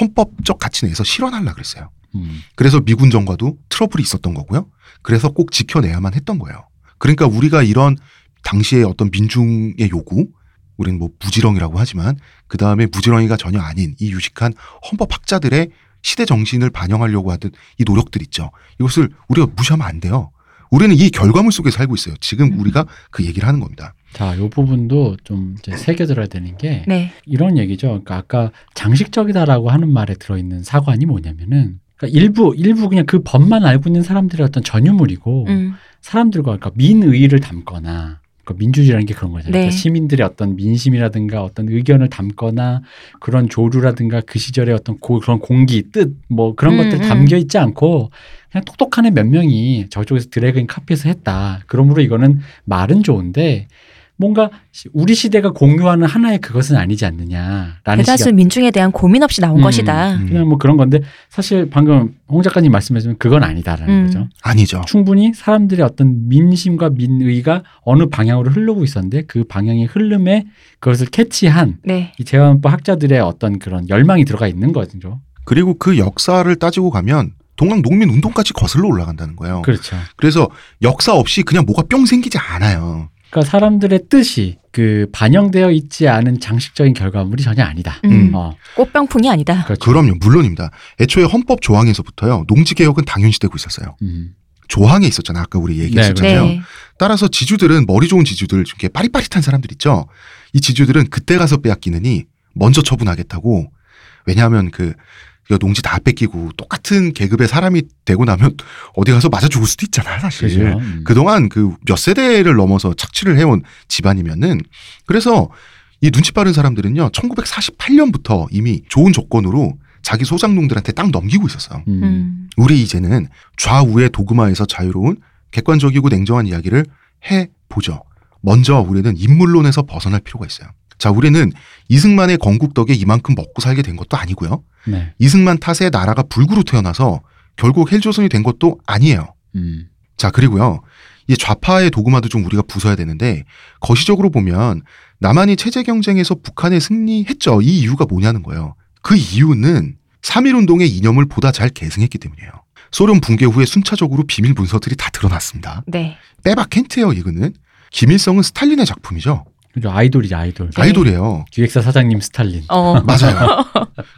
헌법적 가치 내에서 실현하려 그랬어요. 음. 그래서 미군 정과도 트러블이 있었던 거고요. 그래서 꼭 지켜내야만 했던 거예요. 그러니까 우리가 이런 당시의 어떤 민중의 요구, 우리는 뭐 무지렁이라고 하지만 그 다음에 무지렁이가 전혀 아닌 이 유식한 헌법 학자들의 시대 정신을 반영하려고 하던 이 노력들 있죠. 이것을 우리가 무시하면 안 돼요. 우리는 이 결과물 속에 살고 있어요. 지금 음. 우리가 그 얘기를 하는 겁니다. 자, 요 부분도 좀 이제 새겨들어야 되는 게 네. 이런 얘기죠. 그러니까 아까 장식적이다라고 하는 말에 들어있는 사관이 뭐냐면은 그러니까 일부 일부 그냥 그 법만 알고 있는 사람들의 어떤 전유물이고 음. 사람들과 그러니까 민의를 담거나 그러니까 민주주의라는 게 그런 거잖아요. 네. 그러니까 시민들의 어떤 민심이라든가 어떤 의견을 담거나 그런 조류라든가 그 시절의 어떤 고, 그런 공기, 뜻 뭐 그런 음, 것들 음. 담겨 있지 않고 그냥 똑똑한 애 몇 명이 저쪽에서 드래그인 카피해서 했다. 그러므로 이거는 말은 좋은데 뭔가 시- 우리 시대가 공유하는 하나의 그것은 아니지 않느냐라는 대다수 시각. 민중에 대한 고민 없이 나온 음, 것이다. 음. 그냥 뭐 그런 건데 사실 방금 홍 작가님 말씀하신 그건 아니다라는 음. 거죠. 아니죠. 충분히 사람들의 어떤 민심과 민의가 어느 방향으로 흐르고 있었는데 그 방향의 흐름에 그것을 캐치한 네. 이 재헌법 학자들의 어떤 그런 열망이 들어가 있는 거죠. 그리고 그 역사를 따지고 가면 동학 농민 운동까지 거슬러 올라간다는 거예요. 그렇죠. 그래서 역사 없이 그냥 뭐가 뿅 생기지 않아요. 그러니까 사람들의 뜻이 그 반영되어 있지 않은 장식적인 결과물이 전혀 아니다. 음. 어, 꽃병풍이 아니다. 그렇죠. 그럼요, 물론입니다. 애초에 헌법 조항에서부터요, 농지 개혁은 당연시되고 있었어요. 음. 조항에 있었잖아. 아까 우리 네, 얘기했었잖아요. 네. 따라서 따라서 지주들은 머리 좋은 지주들, 이렇게 빠릿빠릿한 사람들 있죠. 이 지주들은 그때 가서 빼앗기느니 먼저 처분하겠다고. 왜냐하면 그, 그 농지 다 뺏기고 똑같은 계급의 사람이 되고 나면 어디 가서 맞아 죽을 수도 있잖아, 사실. 그죠. 음. 그동안 그 몇 세대를 넘어서 착취를 해온 집안이면은 그래서 이 눈치 빠른 사람들은요 1948년부터 이미 좋은 조건으로 자기 소장농들한테 땅 넘기고 있었어요. 음. 음. 우리 이제는 좌우의 도그마에서 자유로운 객관적이고 냉정한 이야기를 해 보죠. 먼저 우리는 인물론에서 벗어날 필요가 있어요. 자, 우리는 이승만의 건국 덕에 이만큼 먹고 살게 된 것도 아니고요. 네. 이승만 탓에 나라가 불구로 태어나서 결국 헬조선이 된 것도 아니에요. 음. 자, 그리고요. 이 좌파의 도그마도 좀 우리가 부숴야 되는데 거시적으로 보면 남한이 체제 경쟁에서 북한에 승리했죠. 이 이유가 뭐냐는 거예요. 그 이유는 3.1 운동의 이념을 보다 잘 계승했기 때문이에요. 소련 붕괴 후에 순차적으로 비밀 문서들이 다 드러났습니다. 네. 빼박 켄트예요, 이거는. 김일성은 스탈린의 작품이죠. 그죠. 아이돌이죠, 아이돌. 네. 아이돌이에요. 기획사 사장님 스탈린. 어. 맞아요.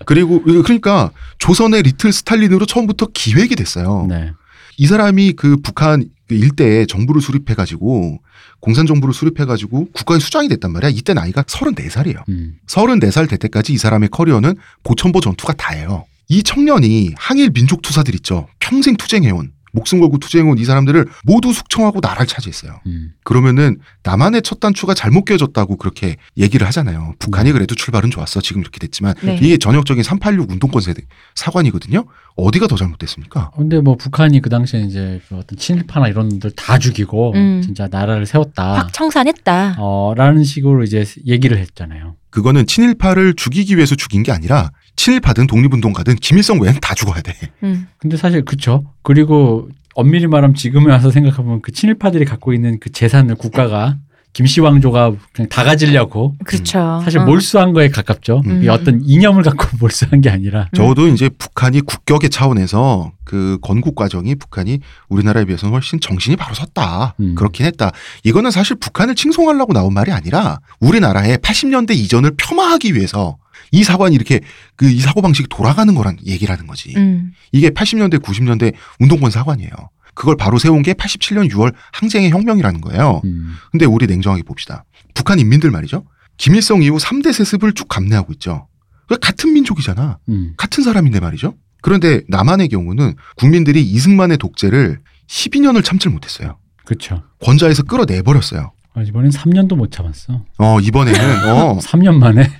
그리고 그러니까 조선의 리틀 스탈린으로 처음부터 기획이 됐어요. 네. 이 사람이 그 북한 그 일대에 정부를 수립해 가지고 공산 정부를 수립해 가지고 국가의 수장이 됐단 말이야. 이때 나이가 34살이에요. 음. 34살 될 때까지 이 사람의 커리어는 보천보 전투가 다예요. 이 청년이 항일 민족 투사들 있죠. 평생 투쟁해온 목숨 걸고 투쟁해온 이 사람들을 모두 숙청하고 나라를 차지했어요. 음. 그러면은 남한의 첫 단추가 잘못 껴졌다고 그렇게 얘기를 하잖아요. 북한이 그래도 출발은 좋았어. 지금 이렇게 됐지만 네. 이게 전형적인 386 운동권 세대 사관이거든요. 어디가 더 잘못됐습니까? 근데 뭐 북한이 그 당시에 이제 그 어떤 친일파나 이런 놈들 다 죽이고 음. 진짜 나라를 세웠다. 확 청산했다. 어, 라는 식으로 이제 얘기를 했잖아요. 그거는 친일파를 죽이기 위해서 죽인 게 아니라 친일파든 독립운동가든 김일성 외엔 다 죽어야 돼. 음. 근데 사실 그쵸. 그리고 엄밀히 말하면 지금에 와서 생각해보면 그 친일파들이 갖고 있는 그 재산을 국가가 김씨 왕조가 그냥 다 가지려고 그렇죠. 사실 어. 몰수한 거에 가깝죠. 음. 어떤 이념을 갖고 몰수한 게 아니라 적어도 이제 북한이 국격의 차원에서 그 건국 과정이 북한이 우리나라에 비해서는 훨씬 정신이 바로 섰다. 음. 그렇긴 했다. 이거는 사실 북한을 칭송하려고 나온 말이 아니라 우리나라의 80년대 이전을 폄하하기 위해서 이 사관이 이렇게 그 이 사고 방식이 돌아가는 거란 얘기라는 거지. 음. 이게 80년대 90년대 운동권 사관이에요. 그걸 바로 세운 게 87년 6월 항쟁의 혁명이라는 거예요. 음. 근데 우리 냉정하게 봅시다. 북한 인민들 말이죠. 김일성 이후 3대 세습을 쭉 감내하고 있죠. 그 같은 민족이잖아. 음. 같은 사람인데 말이죠. 그런데 남한의 경우는 국민들이 이승만의 독재를 12년을 참질 못했어요. 그쵸. 권좌에서 끌어내버렸어요. 아, 이번엔 3년도 못 참았어. 어, 이번에는, 어, 3년 만에.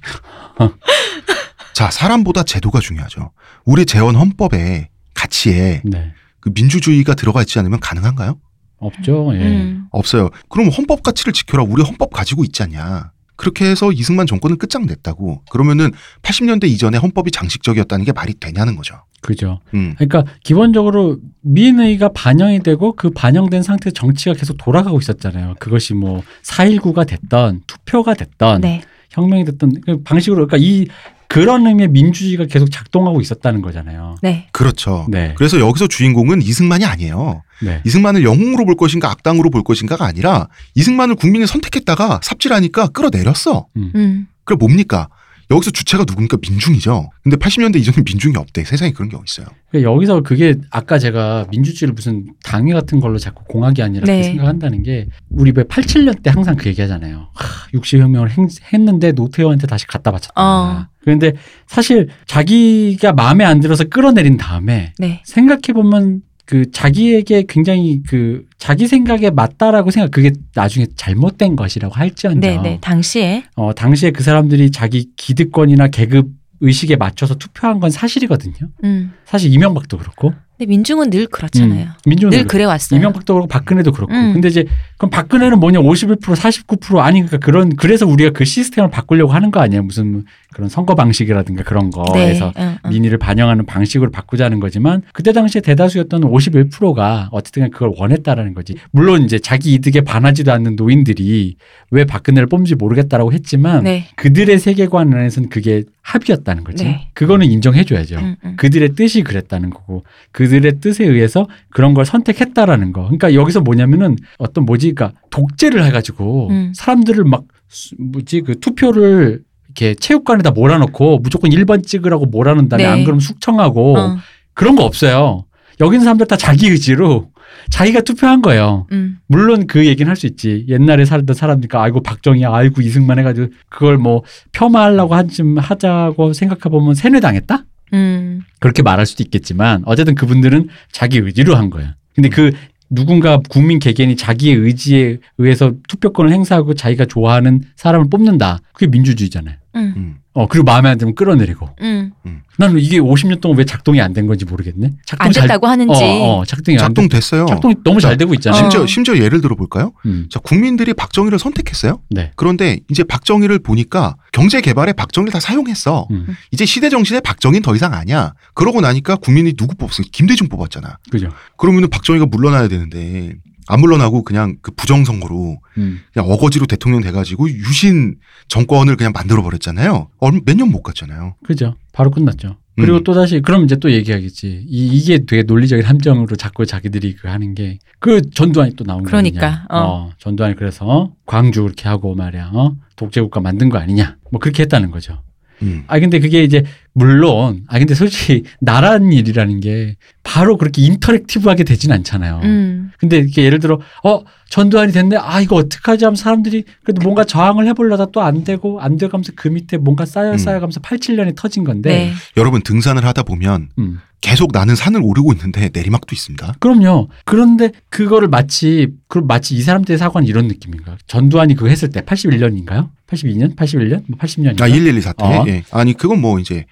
자, 사람보다 제도가 중요하죠. 우리 재원 헌법의 가치에 네. 그 민주주의가 들어가 있지 않으면 가능한가요? 없죠. 예. 음. 없어요. 그럼 헌법 가치를 지켜라. 우리 헌법 가지고 있지 않냐. 그렇게 해서 이승만 정권을 끝장냈다고 그러면은 80년대 이전에 헌법이 장식적이었다는 게 말이 되냐는 거죠. 그죠. 음. 그러니까 기본적으로 민의가 반영이 되고 그 반영된 상태에서 정치가 계속 돌아가고 있었잖아요. 그것이 뭐 4.19가 됐던 투표가 됐던 네. 혁명이 됐던 그 방식으로 그러니까 이 그런 의미의 민주주의가 계속 작동하고 있었다는 거잖아요. 네. 그렇죠. 네. 그래서 여기서 주인공은 이승만이 아니에요. 네. 이승만을 영웅으로 볼 것인가 악당으로 볼 것인가가 아니라 이승만을 국민이 선택했다가 삽질하니까 끌어내렸어. 음. 그럼 뭡니까? 여기서 주체가 누굽니까? 민중이죠. 근데 80년대 이전에 민중이 없대. 세상에 그런 게 어딨어요. 그러니까 여기서 그게 아까 제가 민주주의를 무슨 당회 같은 걸로 자꾸 공학이 아니라 네. 생각한다는 게 우리 왜 87년 때 항상 그 얘기하잖아요. 하, 60혁명을 했는데 노태우한테 다시 갖다 바쳤다. 어. 그런데 사실 자기가 마음에 안 들어서 끌어내린 다음에 네. 생각해 보면 그 자기에게 굉장히 그 자기 생각에 맞다라고 생각 그게 나중에 잘못된 것이라고 할지언정 네, 네. 당시에 어 당시에 그 사람들이 자기 기득권이나 계급 의식에 맞춰서 투표한 건 사실이거든요. 음. 사실 이명박도 그렇고 근데 민중은 늘 그렇잖아요. 음, 민주는 늘 그렇고. 그래 왔어요. 이명박도 그렇고 박근혜도 그렇고. 음. 근데 이제 그럼 박근혜는 뭐냐 51% 49% 아니 그러니까 그런 그래서 우리가 그 시스템을 바꾸려고 하는 거 아니에요. 무슨 그런 선거 방식이라든가 그런 거에서 응, 응. 민의를 반영하는 방식으로 바꾸자는 거지만 그때 당시에 대다수였던 51%가 어쨌든 그걸 원했다라는 거지. 물론 이제 자기 이득에 반하지도 않는 노인들이 왜 박근혜를 뽑는지 모르겠다라고 했지만 네. 그들의 세계관 안에서는 그게 합의였다는 거지. 네. 그거는 인정해줘야죠. 음, 음. 그들의 뜻이 그랬다는 거고 그 들의 뜻에 의해서 그런 걸 선택했다라는 거. 그러니까 여기서 뭐냐면은 어떤 뭐지, 그러니까 독재를 해가지고 음. 사람들을 막 수- 뭐지 그 투표를 이렇게 체육관에다 몰아놓고 무조건 1번 찍으라고 몰아놓은 다음에 네. 안 그러면 숙청하고 어. 그런 거 없어요. 여기 있는 사람들 다 자기 의지로 자기가 투표한 거예요. 음. 물론 그 얘기는 할 수 있지. 옛날에 살던 사람이니까 아이고 박정희야, 아이고 이승만 해가지고 그걸 뭐 폄하하려고 한쯤 하자고 생각해보면 세뇌당했다? 음. 그렇게 말할 수도 있겠지만 어쨌든 그분들은 자기 의지로 한 거야. 근데 그 누군가 국민 개개인이 자기의 의지에 의해서 투표권을 행사하고 자기가 좋아하는 사람을 뽑는다. 그게 민주주의잖아요. 음. 음. 어 그리고 마음에 안 들면 끌어내리고. 음. 나는 이게 50년 동안 왜 작동이 안 된 건지 모르겠네. 작동 안 잘- 됐다고 하는지. 어, 어, 작동이 안 된. 작동 됐어요. 작동이 너무 잘 되고 있잖아요. 심지어 어. 심지어 예를 들어 볼까요? 음, 자, 국민들이 박정희를 선택했어요. 네. 그런데 이제 박정희를 보니까 경제 개발에 박정희를 다 사용했어. 음, 이제 시대 정신에 박정희는 더 이상 아니야. 그러고 나니까 국민이 누구 뽑았어? 김대중 뽑았잖아. 그죠. 그러면은 박정희가 물러나야 되는데 안 물러나고 그냥 그 부정선거로 음, 그냥 어거지로 대통령 돼가지고 유신 정권을 그냥 만들어 버렸잖아요. 몇 년 못 갔잖아요. 그죠. 바로 끝났죠. 그리고 음. 또 다시 그럼 이제 또 얘기하겠지. 이, 이게 되게 논리적인 함정으로 자꾸 자기들이 그 하는 게 그 전두환이 또 나온 거 그러니까, 아니냐. 어. 전두환이 그래서 어? 광주 그렇게 하고 말이야. 어? 독재국가 만든 거 아니냐. 뭐 그렇게 했다는 거죠. 음. 아 근데 그게 이제 물론 아 근데 솔직히 나라는 일이라는 게 바로 그렇게 인터랙티브하게 되진 않잖아요. 음. 근데 이렇게 예를 들어 어 전두환이 됐네 아 이거 어떡하지 하면 사람들이 그래도 뭔가 저항을 해보려다 또 안 되고 안 돼가면서 그 밑에 뭔가 쌓여 음. 쌓여가면서 87년이 터진 건데 네. 여러분 등산을 하다 보면 음. 계속 나는 산을 오르고 있는데 내리막도 있습니다. 그럼요. 그런데 그거를 마치 그럼 마치 이 사람들의 사고는 이런 느낌인가? 전두환이 그거 했을 때 81년인가요? 82년? 81년? 뭐 80년인가? 아, 112 사태. 어. 예. 아니, 그건 뭐 이제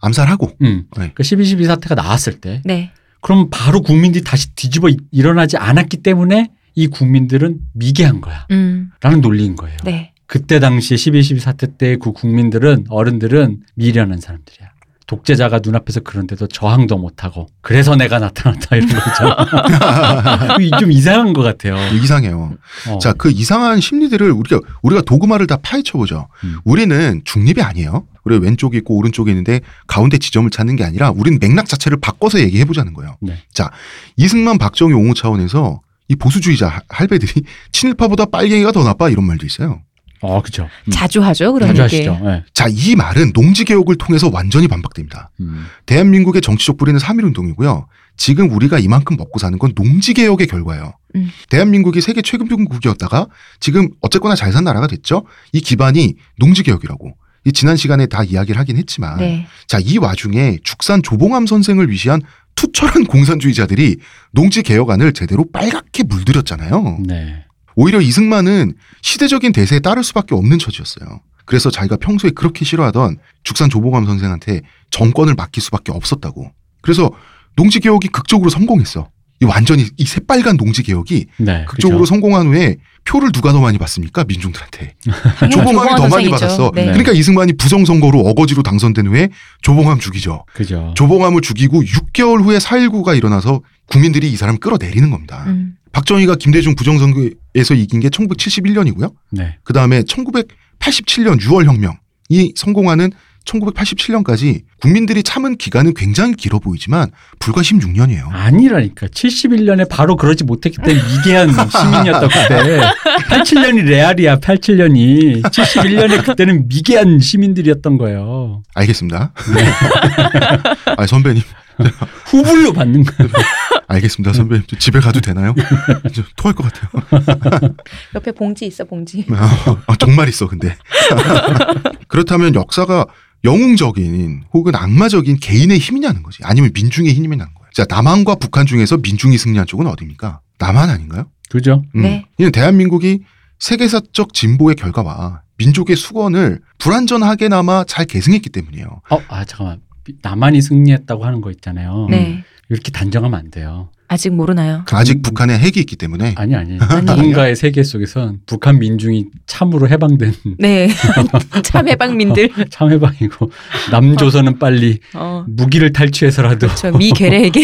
암살하고. 음. 네. 그 12.12 사태가 나왔을 때 네. 그럼 바로 국민들이 다시 뒤집어 이- 일어나지 않았기 때문에 이 국민들은 미개한 거야. 음. 라는 논리인 거예요. 네. 그때 당시에 12.12 사태 때 그 국민들은 어른들은 미련한 사람들이야. 독재자가 눈앞에서 그런데도 저항도 못하고 그래서 내가 나타났다 이런 거죠. 좀 이상한 것 같아요. 이상해요. 어. 자, 그 이상한 심리들을 우리가 우리가 도구마를 다 파헤쳐 보죠. 음. 우리는 중립이 아니에요. 우리 왼쪽에 있고 오른쪽에 있는데 가운데 지점을 찾는 게 아니라 우리는 맥락 자체를 바꿔서 얘기해 보자는 거예요. 네. 자, 이승만 박정희 옹호 차원에서 이 보수주의자 할- 할배들이 친일파보다 빨갱이가 더 나빠 이런 말도 있어요. 어, 그죠. 음. 자주 하죠. 그런 자주 얘기. 하시죠. 네. 자, 이 말은 농지 개혁을 통해서 완전히 반박됩니다. 음. 대한민국의 정치적 뿌리는 3.1운동이고요. 지금 우리가 이만큼 먹고 사는 건 농지 개혁의 결과예요. 음. 대한민국이 세계 최근국이었다가 지금 어쨌거나 잘 산 나라가 됐죠. 이 기반이 농지 개혁이라고. 이 지난 시간에 다 이야기를 하긴 했지만 네. 자, 이 와중에 죽산 조봉암 선생을 위시한 투철한 공산주의자들이 농지 개혁안을 제대로 빨갛게 물들였잖아요. 네. 오히려 이승만은 시대적인 대세에 따를 수밖에 없는 처지였어요. 그래서 자기가 평소에 그렇게 싫어하던 죽산 조봉암 선생한테 정권을 맡길 수밖에 없었다고. 그래서 농지개혁이 극적으로 성공했어. 이 완전히 이 새빨간 농지 개혁이 네. 극적으로 그죠. 성공한 후에 표를 누가 더 많이 받습니까? 민중들한테. 당연히 조봉암이 더 많이. 받았어. 네. 그러니까 이승만이 부정선거로 어거지로 당선된 후에 조봉암 죽이죠. 그죠. 조봉암을 죽이고 6개월 후에 4.19가 일어나서 국민들이 이 사람을 끌어내리는 겁니다. 음. 박정희가 김대중 부정선거에서 이긴 게 1971년이고요. 네. 그 다음에 1987년 6월 혁명이 성공하는 1987년까지 국민들이 참은 기간은 굉장히 길어 보이지만 불과 16년이에요. 아니라니까. 71년에 바로 그러지 못했기 때문에 미개한 시민이었던 그때. 87년이 레알이야. 87년이. 71년에 그때는 미개한 시민들이었던 거예요. 알겠습니다. 아 선배님, 후불로 받는 거예요. 알겠습니다. 선배님, 저 집에 가도 되나요? 저 토할 것 같아요. 옆에 봉지 있어 봉지. 아, 아, 정말 있어, 근데. 그렇다면 역사가 영웅적인 혹은 악마적인 개인의 힘이냐는 거지. 아니면 민중의 힘이냐는 거야. 자, 남한과 북한 중에서 민중이 승리한 쪽은 어디입니까? 남한 아닌가요? 그죠? 음. 네. 이는 대한민국이 세계사적 진보의 결과와 민족의 수건을 불완전하게나마 잘 계승했기 때문이에요. 어, 아, 잠깐만. 남한이 승리했다고 하는 거 있잖아요. 네. 이렇게 단정하면 안 돼요. 아직 모르나요. 아직 북한에 핵이 있기 때문에 아니, 아니. 누군가의 세계 속에선 북한 민중이 참으로 해방된 네. 참 해방민들. 참 해방이고 남조선은 빨리 어. 무기를 탈취해서라도 저 미개래에게.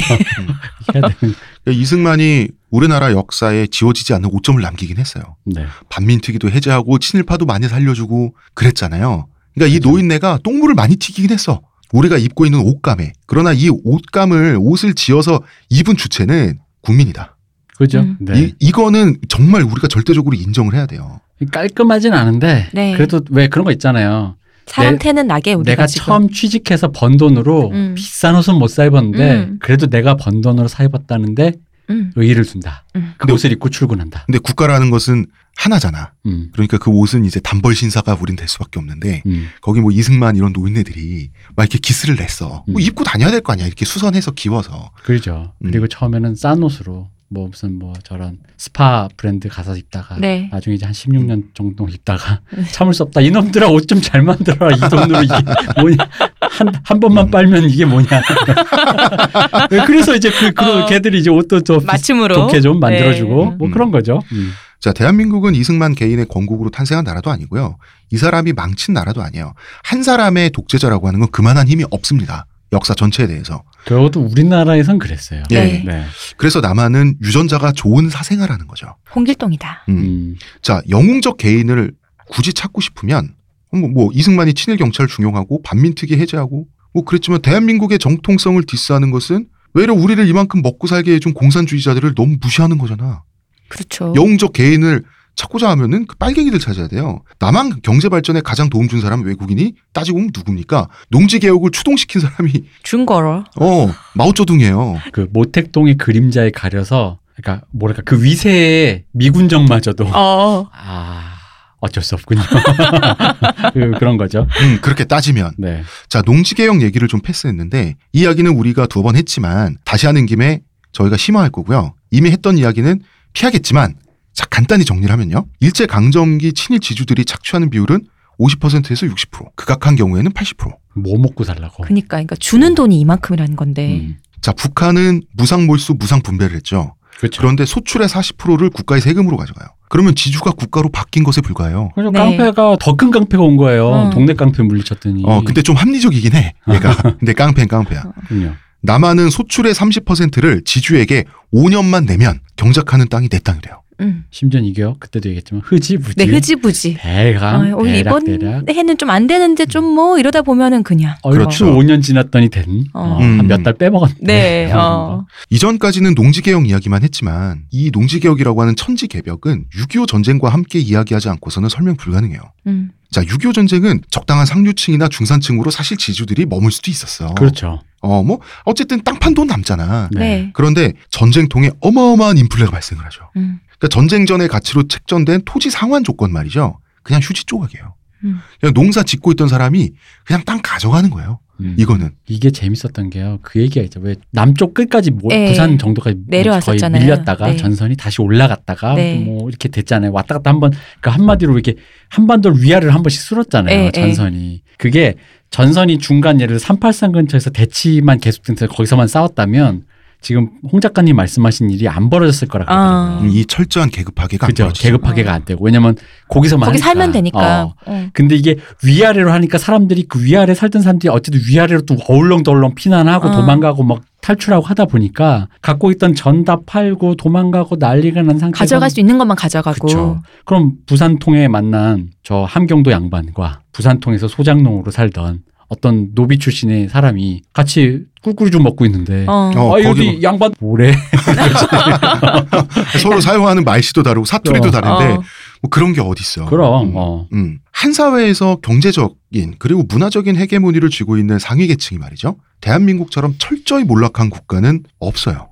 해야 되는. 이승만이 우리나라 역사에 지워지지 않는 오점을 남기긴 했어요. 네. 반민특위도 해제하고 친일파도 많이 살려주고 그랬잖아요. 그러니까 이 노인네가 똥물을 많이 튀기긴 했어. 우리가 입고 있는 옷감에. 그러나 이 옷감을 옷을 지어서 입은 주체는 국민이다. 그죠? 음. 네. 이, 이거는 정말 우리가 절대적으로 인정을 해야 돼요. 깔끔하진 않은데 네. 그래도 왜 그런 거 있잖아요. 사람 내- 태는 나게 우리가 내가 지금. 처음 취직해서 번 돈으로 음. 비싼 옷은 못 사 입었는데 음. 그래도 내가 번 돈으로 사 입었다는데 음. 의의를 준다. 음. 그 옷을 입고 출근한다. 근데 국가라는 것은 하나잖아. 음. 그러니까 그 옷은 이제 단벌 신사가 우린 될 수밖에 없는데 음. 거기 뭐 이승만 이런 노인네들이 막 이렇게 기스를 냈어. 뭐 음. 입고 다녀야 될 거 아니야. 이렇게 수선해서 기워서. 그렇죠. 음. 그리고 처음에는 싼 옷으로 뭐 무슨 뭐 저런 스파 브랜드 가서 입다가 네. 나중에 이제 한 16년 정도 입다가 네. 참을 수 없다. 이놈들아 옷 좀 잘 만들어라. 이 돈으로 이게 뭐냐. 한, 한 번만 빨면 이게 뭐냐. 네, 그래서 이제 그, 그 어. 걔들이 이제 옷도 좀 비- 맞춤으로. 좋게 좀 만들어주고 네. 뭐 음. 그런 거죠. 음. 자, 대한민국은 이승만 개인의 건국으로 탄생한 나라도 아니고요. 이 사람이 망친 나라도 아니에요. 한 사람의 독재자라고 하는 건 그만한 힘이 없습니다. 역사 전체에 대해서. 적어도 우리나라에선 그랬어요. 예. 네. 네. 그래서 남한은 유전자가 좋은 사생아라는 거죠. 홍길동이다. 음. 음. 자, 영웅적 개인을 굳이 찾고 싶으면 뭐, 뭐 이승만이 친일 경찰 중용하고 반민특위 해제하고 뭐 그랬지만 대한민국의 정통성을 디스하는 것은 외려 우리를 이만큼 먹고 살게 해준 공산주의자들을 너무 무시하는 거잖아. 그렇죠. 영웅적 개인을 찾고자 하면은 그 빨갱이들 찾아야 돼요. 남한 경제 발전에 가장 도움 준 사람은 외국인이 따지고 보면 누굽니까? 농지 개혁을 추동시킨 사람이 준 거로. 어 마오쩌둥이에요. 그 모택동의 그림자에 가려서 그러니까 뭐랄까 그 위세의 미군정마저도 어. 아 어쩔 수 없군요. 그, 그런 거죠. 음, 그렇게 따지면 네. 자 농지 개혁 얘기를 좀 패스했는데 이 이야기는 우리가 두어 번 했지만 다시 하는 김에 저희가 심화할 거고요. 이미 했던 이야기는 피하겠지만 자 간단히 정리를 하면요. 일제 강점기 친일 지주들이 착취하는 비율은 50%에서 60%, 극악한 경우에는 80%. 뭐 먹고 살라고. 그니까, 그러니까 주는 돈이 이만큼이라는 건데. 음. 자 북한은 무상 몰수, 무상 분배를 했죠. 그렇죠. 그런데 소출의 40%를 국가의 세금으로 가져가요. 그러면 지주가 국가로 바뀐 것에 불과해요. 그래서 네. 깡패가 더 큰 깡패가 온 거예요. 어. 동네 깡패 물리쳤더니. 어, 근데 좀 합리적이긴 해. 얘가. 근데 깡패는 깡패야. 그럼요. 남한은 소출의 30%를 지주에게 5년만 내면 경작하는 땅이 내 땅이래요. 음. 심지어 이게요. 그때도 얘기했지만 흐지부지. 네, 흐지부지. 대강 어, 오히려 이번 대략대략. 해는 좀 안 되는데 좀 뭐 이러다 보면은 그냥. 어, 그렇죠. 그렇죠. 5년 지났더니 된. 어. 어, 음. 한몇달 빼먹었네. 네. 어. 이전까지는 농지개혁 이야기만 했지만 이 농지개혁이라고 하는 천지개벽은 6.25 전쟁과 함께 이야기하지 않고서는 설명 불가능해요. 음. 자, 6.25 전쟁은 적당한 상류층이나 중산층으로 사실 지주들이 머물 수도 있었어. 그렇죠. 어, 뭐 어쨌든 땅판 돈 남잖아. 네. 네. 그런데 전쟁통에 어마어마한 인플레가 발생을 하죠. 음. 그러니까 전쟁 전의 가치로 책정된 토지 상환 조건 말이죠. 그냥 휴지 조각이에요. 음. 그냥 농사 짓고 있던 사람이 그냥 땅 가져가는 거예요. 음. 이거는. 이게 재밌었던 게요. 그 얘기가 있죠. 왜 남쪽 끝까지 뭐 네. 부산 정도까지 뭐 내려왔었잖아요. 거의 밀렸다가 네. 전선이 다시 올라갔다가 네. 뭐 이렇게 됐잖아요. 왔다 갔다 한번 그 한마디로 이렇게 한반도를 위아래를 한 번씩 쓸었잖아요. 네, 전선이. 그게 전선이 중간 예를 383 근처에서 대치만 계속돼서 거기서만 싸웠다면 지금 홍 작가님 말씀하신 일이 안 벌어졌을 거라 그러더라고요. 아. 음, 이 철저한 계급 파괴가 안 그죠. 계급 파괴가 안 되고 왜냐면 거기서만 거기 하니까. 살면 되니까. 어. 어. 근데 이게 위아래로 하니까 사람들이 그 위아래 살던 사람들이 어쨌든 위아래로 또 어울렁덜렁 피난하고 어. 도망가고 막 탈출하고 하다 보니까 갖고 있던 전 다 팔고 도망가고 난리가 난 상태가 가져갈 수 있는 것만 가져가고. 그쵸. 그럼 부산통에 만난 저 함경도 양반과 부산통에서 소장농으로 살던 어떤 노비 출신의 사람이 같이 꿀꿀이 좀 먹고 있는데 어. 어, 아 여기 뭐- 양반 뭐래 서로 사용하는 말씨도 다르고 사투리도 어. 다른데 어. 뭐 그런 게 어딨어. 그럼 음. 어. 음. 한 사회에서 경제적인 그리고 문화적인 헤게모니를 쥐고 있는 상위 계층이 말이죠. 대한민국처럼 철저히 몰락한 국가는 없어요.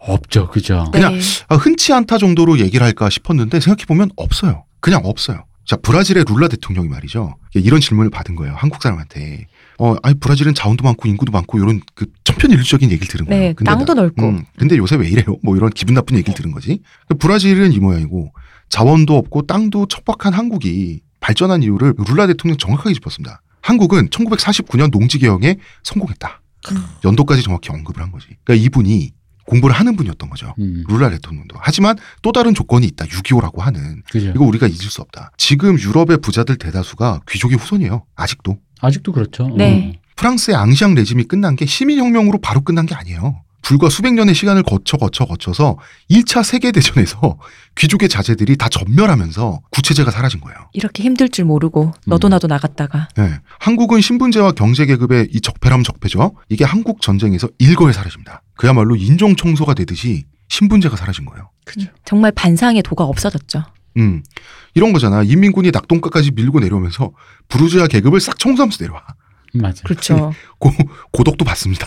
없죠 그죠 네. 그냥 아, 흔치 않다 정도로 얘기를 할까 싶었는데 생각해보면 없어요. 그냥 없어요. 자, 브라질의 룰라 대통령이 말이죠. 이런 질문을 받은 거예요. 한국 사람한테. 어, 아니, 브라질은 자원도 많고 인구도 많고 이런 그 천편일률적인 얘기를 들은 거예요. 네, 근데 땅도 나- 넓고. 음, 근데 요새 왜 이래요? 뭐 이런 기분 나쁜 얘기를 들은 거지. 그 브라질은 이 모양이고 자원도 없고 땅도 척박한 한국이 발전한 이유를 룰라 대통령 정확하게 짚었습니다. 한국은 1949년 농지개혁에 성공했다. 음. 연도까지 정확히 언급을 한 거지. 그러니까 이분이 공부를 하는 분이었던 거죠. 음, 룰라 대통령도. 하지만 또 다른 조건이 있다. 6.25라고 하는. 그죠 이거 우리가 잊을 수 없다. 지금 유럽의 부자들 대다수가 귀족의 후손이에요. 아직도. 아직도 그렇죠 네. 프랑스의 앙시앙 레짐이 끝난 게 시민혁명으로 바로 끝난 게 아니에요. 불과 수백 년의 시간을 거쳐 거쳐 거쳐서 1차 세계대전에서 귀족의 자제들이 다 전멸하면서 구체제가 사라진 거예요. 이렇게 힘들 줄 모르고 너도 음. 나도 나갔다가. 네. 한국은 신분제와 경제계급의 이 적폐람 적폐죠. 이게 한국 전쟁에서 일거에 사라집니다. 그야말로 인종 청소가 되듯이 신분제가 사라진 거예요. 그죠 정말 반상의 도가 없어졌죠. 음. 이런 거잖아. 인민군이 낙동강까지 밀고 내려오면서 부르주아 계급을 싹 청소하면서 내려와. 맞아 그렇죠. 고, 고독도 받습니다.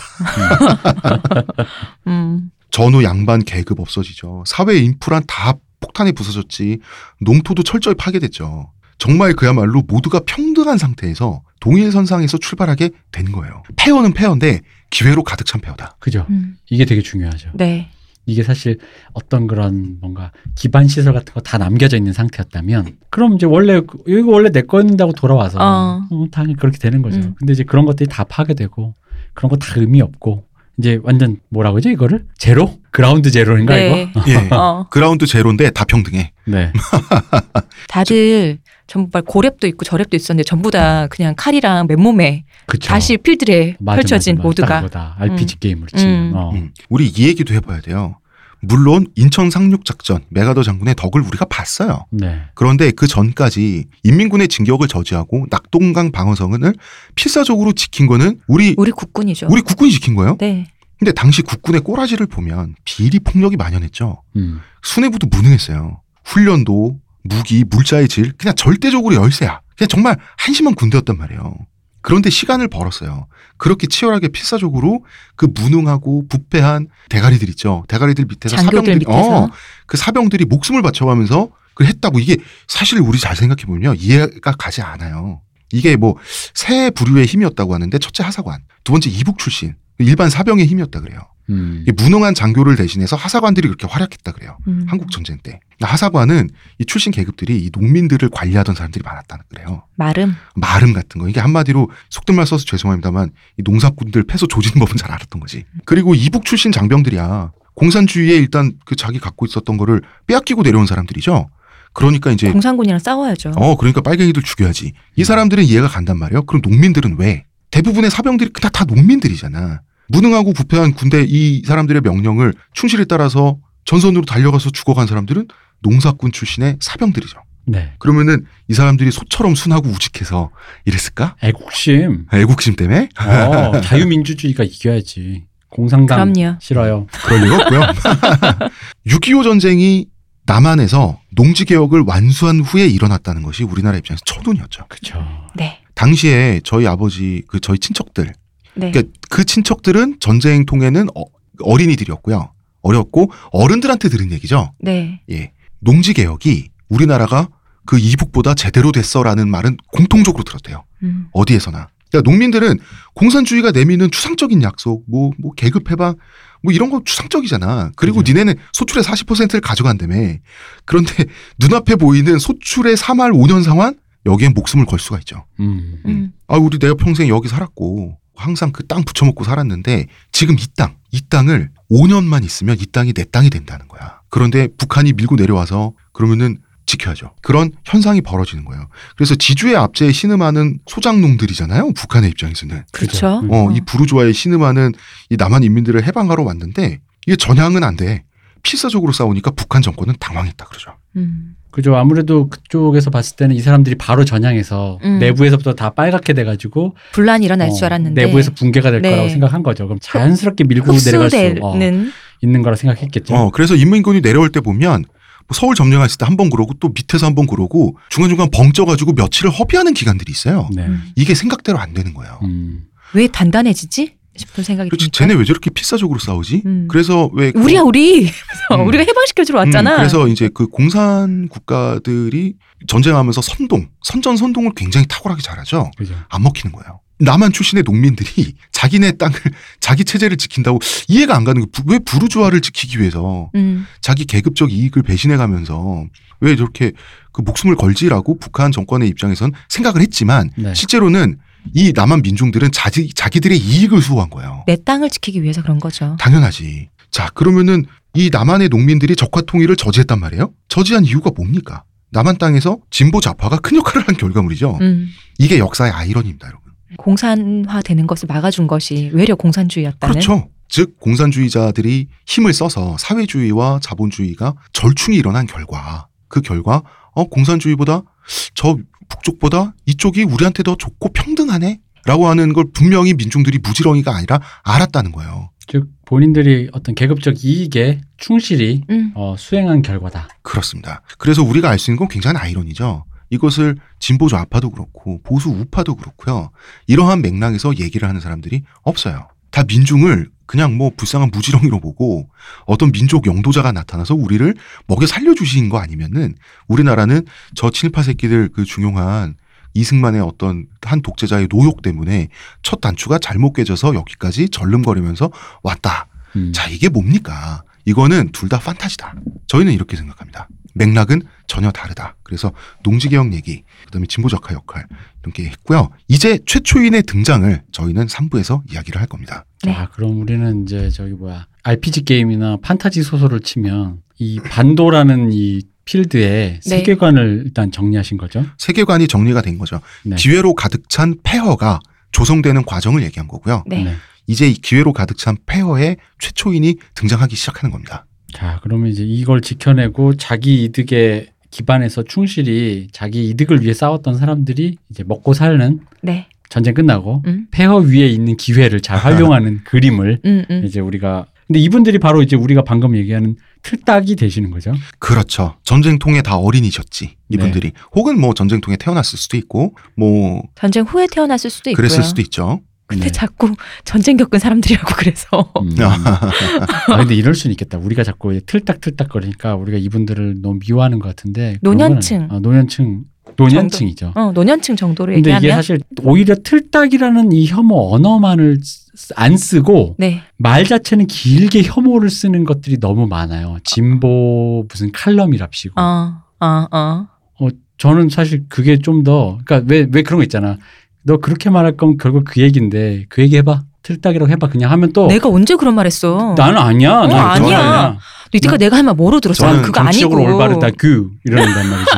음. 전후 양반 계급 없어지죠. 사회 인프라 다 폭탄이 부서졌지. 농토도 철저히 파괴됐죠. 정말 그야말로 모두가 평등한 상태에서 동일선상에서 출발하게 된 거예요. 폐허는 폐허인데 기회로 가득 찬 폐허다. 그죠 음. 이게 되게 중요하죠 네. 이게 사실 어떤 그런 뭔가 기반 시설 같은 거 다 남겨져 있는 상태였다면 그럼 이제 원래 그- 이거 원래 내 거였는다고 돌아와서 어. 어, 당연히 그렇게 되는 거죠. 음. 근데 이제 그런 것들이 다 파괴되고 그런 거 다 의미 없고 이제 완전 뭐라고 하죠 이거를 제로 ground zero인가 네. 이거? 예. 어. ground zero인데 다 평등해. 네. 다들 전부 막 고렙도 있고 저렙도 있었는데 전부 다 그냥 칼이랑 맨몸에 그쵸. 다시 필드에 맞아, 펼쳐진 맞아, 맞아. 모두가 딱 그거다. RPG 음. 게임으로 치면. 음. 어. 음. 우리 이 얘기도 해봐야 돼요. 물론 인천 상륙 작전 맥아더 장군의 덕을 우리가 봤어요. 네. 그런데 그 전까지 인민군의 진격을 저지하고 낙동강 방어선을 필사적으로 지킨 거는 우리 우리 국군이죠. 우리 국군이 지킨 거예요. 네. 근데 당시 국군의 꼬라지를 보면 비리 폭력이 만연했죠. 음. 수뇌부도 무능했어요. 훈련도 무기, 물자의 질 그냥 절대적으로 열세야. 그냥 정말 한심한 군대였단 말이에요. 그런데 시간을 벌었어요. 그렇게 치열하게 필사적으로 그 무능하고 부패한 대가리들 있죠. 대가리들 밑에서 사병들이 밑에서 어, 그 사병들이 목숨을 바쳐가면서 그 했다고 이게 사실 우리 잘 생각해 보면요 이해가 가지 않아요. 이게 뭐 세 부류의 힘이었다고 하는데 첫째 하사관, 두 번째 이북 출신 일반 사병의 힘이었다 그래요. 음. 이게 무능한 장교를 대신해서 하사관들이 그렇게 활약했다 그래요. 음. 한국 전쟁 때 하사관은 이 출신 계급들이 이 농민들을 관리하던 사람들이 많았다는 그래요. 마름. 마름 같은 거 이게 한마디로 속된 말 써서 죄송합니다만 이 농사꾼들 패소 조지는 법은 잘 알았던 거지. 그리고 이북 출신 장병들이야 공산주의에 일단 그 자기 갖고 있었던 거를 빼앗기고 내려온 사람들이죠. 그러니까 이제 공산군이랑 싸워야죠. 어 그러니까 빨갱이들 죽여야지. 이 사람들은 이해가 간단 말이에요. 그럼 농민들은 왜? 대부분의 사병들이 그냥 다 농민들이잖아. 무능하고 부패한 군대 이 사람들의 명령을 충실히 따라서 전선으로 달려가서 죽어간 사람들은 농사꾼 출신의 사병들이죠. 네. 그러면은 이 사람들이 소처럼 순하고 우직해서 이랬을까? 애국심. 애국심 때문에? 어, 자유민주주의가 이겨야지. 공산당 그럼요. 싫어요. 그럴 리가 없고요. 6.25 전쟁이 남한에서 농지 개혁을 완수한 후에 일어났다는 것이 우리나라 입장에서 첫눈이었죠. 그렇죠. 네. 당시에 저희 아버지, 그 저희 친척들, 네. 그러니까 그 친척들은 전쟁 통에는 어, 린이들이었고요 어렸고 어른들한테 들은 얘기죠. 네. 예. 농지 개혁이 우리나라가 그 이북보다 제대로 됐어라는 말은 공통적으로 들었대요. 음. 어디에서나. 그러니까 농민들은 공산주의가 내미는 추상적인 약속, 뭐, 뭐, 계급 해방, 뭐 이런 거 추상적이잖아. 그리고 그죠. 니네는 소출의 40%를 가져간다며. 그런데 눈앞에 보이는 소출의 3할 5년 상환? 여기에 목숨을 걸 수가 있죠. 음. 음. 아, 우리 내가 평생 여기 살았고, 항상 그 땅 붙여먹고 살았는데, 지금 이 땅, 이 땅을 5년만 있으면 이 땅이 내 땅이 된다는 거야. 그런데 북한이 밀고 내려와서 그러면은 지켜야죠. 그런 현상이 벌어지는 거예요. 그래서 지주의 압제에 신음하는 소장농들이잖아요. 북한의 입장에서는. 그렇죠. 음. 어, 어. 이 부르주아에 신음하는 이 남한 인민들을 해방하러 왔는데 이게 전향은 안 돼. 필사적으로 싸우니까 북한 정권은 당황했다 그러죠. 음. 그죠. 아무래도 그쪽에서 봤을 때는 이 사람들이 바로 전향해서 음. 내부에서부터 다 빨갛게 돼가지고 분란이 일어날 어, 줄 알았는데 내부에서 붕괴가 될 네. 거라고 생각한 거죠. 그럼 자연스럽게 밀고 내려갈 수 어, 있는 거라 생각했겠죠. 어, 그래서 인민군이 내려올 때 보면 뭐 서울 점령했을 때 한 번 그러고 또 밑에서 한 번 그러고 중간중간 벙쪄가지고 며칠을 허비하는 기간들이 있어요. 네. 음. 이게 생각대로 안 되는 거예요. 음. 왜 단단해지지 싶은 생각이 그렇지. 쟤네 왜 저렇게 필사적으로 싸우지? 음. 그래서 왜 우리야 우리 음. 우리가 해방시켜 주러 왔잖아. 음, 그래서 이제 그 공산 국가들이 전쟁하면서 선동, 선전 선동을 굉장히 탁월하게 잘하죠. 그죠. 안 먹히는 거예요. 남한 출신의 농민들이 자기네 땅을 자기 체제를 지킨다고 이해가 안 가는 거. 왜 부르주아를 지키기 위해서 음. 자기 계급적 이익을 배신해 가면서 왜 저렇게 그 목숨을 걸지라고 북한 정권의 입장에선 생각을 했지만 네. 실제로는 이 남한 민중들은 자기 자기들의 이익을 수호한 거예요. 내 땅을 지키기 위해서 그런 거죠. 당연하지. 자, 그러면은 이 남한의 농민들이 적화 통일을 저지했단 말이에요. 저지한 이유가 뭡니까? 남한 땅에서 진보 좌파가 큰 역할을 한 결과물이죠. 음. 이게 역사의 아이러니입니다, 여러분. 공산화되는 것을 막아준 것이 외려 공산주의였다는. 그렇죠. 즉 공산주의자들이 힘을 써서 사회주의와 자본주의가 절충이 일어난 결과 그 결과 어 공산주의보다 저 북쪽보다 이쪽이 우리한테 더 좋고 평등하네 라고 하는 걸 분명히 민중들이 무지렁이가 아니라 알았다는 거예요. 즉 본인들이 어떤 계급적 이익에 충실히 음. 어, 수행한 결과다. 그렇습니다. 그래서 우리가 알 수 있는 건 굉장한 아이러니죠. 이것을 진보 좌파도 그렇고 보수 우파도 그렇고요. 이러한 맥락에서 얘기를 하는 사람들이 없어요. 다 민중을 그냥 뭐 불쌍한 무지렁이로 보고 어떤 민족 영도자가 나타나서 우리를 먹여 살려주신 거 아니면은 우리나라는 저 친일파 새끼들 그 중용한 이승만의 어떤 한 독재자의 노욕 때문에 첫 단추가 잘못 깨져서 여기까지 절름거리면서 왔다. 음. 자, 이게 뭡니까? 이거는 둘 다 판타지다. 저희는 이렇게 생각합니다. 맥락은 전혀 다르다. 그래서 농지개혁 얘기, 그다음에 진보적화 역할 이렇게 했고요. 이제 최초인의 등장을 저희는 3부에서 이야기를 할 겁니다. 네. 아 그럼 우리는 이제 저기 뭐야 RPG 게임이나 판타지 소설을 치면 이 반도라는 이 필드의 네. 세계관을 일단 정리하신 거죠. 세계관이 정리가 된 거죠. 네. 기회로 가득 찬 폐허가 조성되는 과정을 얘기한 거고요. 네. 이제 이 기회로 가득 찬 폐허의 최초인이 등장하기 시작하는 겁니다. 자 그러면 이제 이걸 지켜내고 자기 이득에 기반해서 충실히 자기 이득을 위해 싸웠던 사람들이 이제 먹고 사는 네. 전쟁 끝나고 음. 폐허 위에 있는 기회를 잘 활용하는 그림을 음, 음. 이제 우리가 근데 이분들이 바로 이제 우리가 방금 얘기하는 틀딱이 되시는 거죠. 그렇죠. 전쟁통에 다 어린이셨지. 이분들이. 혹은 뭐 전쟁통에 태어났을 수도 있고 뭐 전쟁 후에 태어났을 수도 있고요. 그랬을 수도 있죠. 근데 네. 자꾸 전쟁 겪은 사람들이라고 그래서 음. 아, 근데 이럴 수는 있겠다. 우리가 자꾸 틀딱틀딱 거리니까 우리가 이분들을 너무 미워하는 것 같은데. 노년층. 아, 노년층. 노년층이죠. 어, 노년층 정도로 근데 얘기하면 이게 사실 오히려 틀딱이라는 이 혐오 언어만을 쓰- 안 쓰고 네. 말 자체는 길게 혐오를 쓰는 것들이 너무 많아요. 진보 무슨 칼럼이랍시고. 어, 어, 어. 저는 사실 그게 좀 더, 그러니까 왜, 왜 그런 거 있잖아. 너 그렇게 말할 거면 결국 그 얘기인데 그 얘기 해봐. 틀딱이라고 해봐. 그냥 하면 또 내가 언제 그런 말 했어? 나는 아니야. 어, 나 그건 아니야. 이때가 내가 할 말 뭐로 들었어? 저는 그거 아니고. 정치적으로 올바르다. 그 이런단 말이지.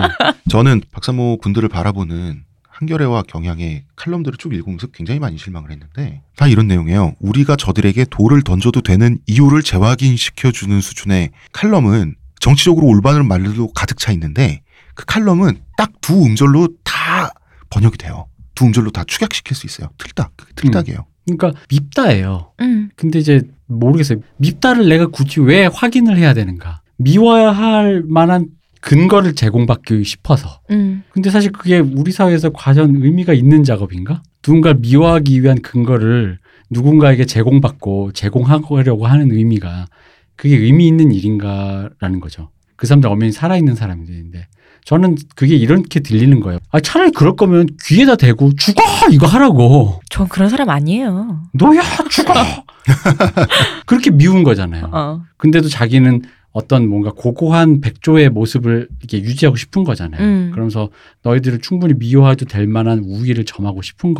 저는 박사모 분들을 바라보는 한겨레와 경향의 칼럼들을 쭉 읽으면서 굉장히 많이 실망을 했는데 다 이런 내용이에요. 우리가 저들에게 돌을 던져도 되는 이유를 재확인시켜주는 수준의 칼럼은 정치적으로 올바른 말로 가득 차 있는데 그 칼럼은 딱 두 음절로 다 번역이 돼요. 두 음절로 다 축약시킬 수 있어요. 틀딱. 그게 틀딱이에요. 그러니까 밉다예요. 음. 근데 이제 모르겠어요. 밉다를 내가 굳이 왜 확인을 해야 되는가? 미워야 할 만한 근거를 제공받기 싶어서. 음. 근데 사실 그게 우리 사회에서 과연 의미가 있는 작업인가? 누군가를 미워하기 위한 근거를 누군가에게 제공받고 제공하려고 하는 의미가 그게 의미 있는 일인가라는 거죠. 그 사람들 엄연히 살아있는 사람들인데 저는 그게 이렇게 들리는 거예요. 아, 차라리 그럴 거면 귀에다 대고 죽어! 이거 하라고. 전 그런 사람 아니에요. 너야 죽어! 그렇게 미운 거잖아요. 어. 근데도 자기는 어떤 뭔가 고고한 백조의 모습을 이렇게 유지하고 싶은 거잖아요. 음. 그러면서 너희들을 충분히 미워해도 될 만한 우위를 점하고 싶은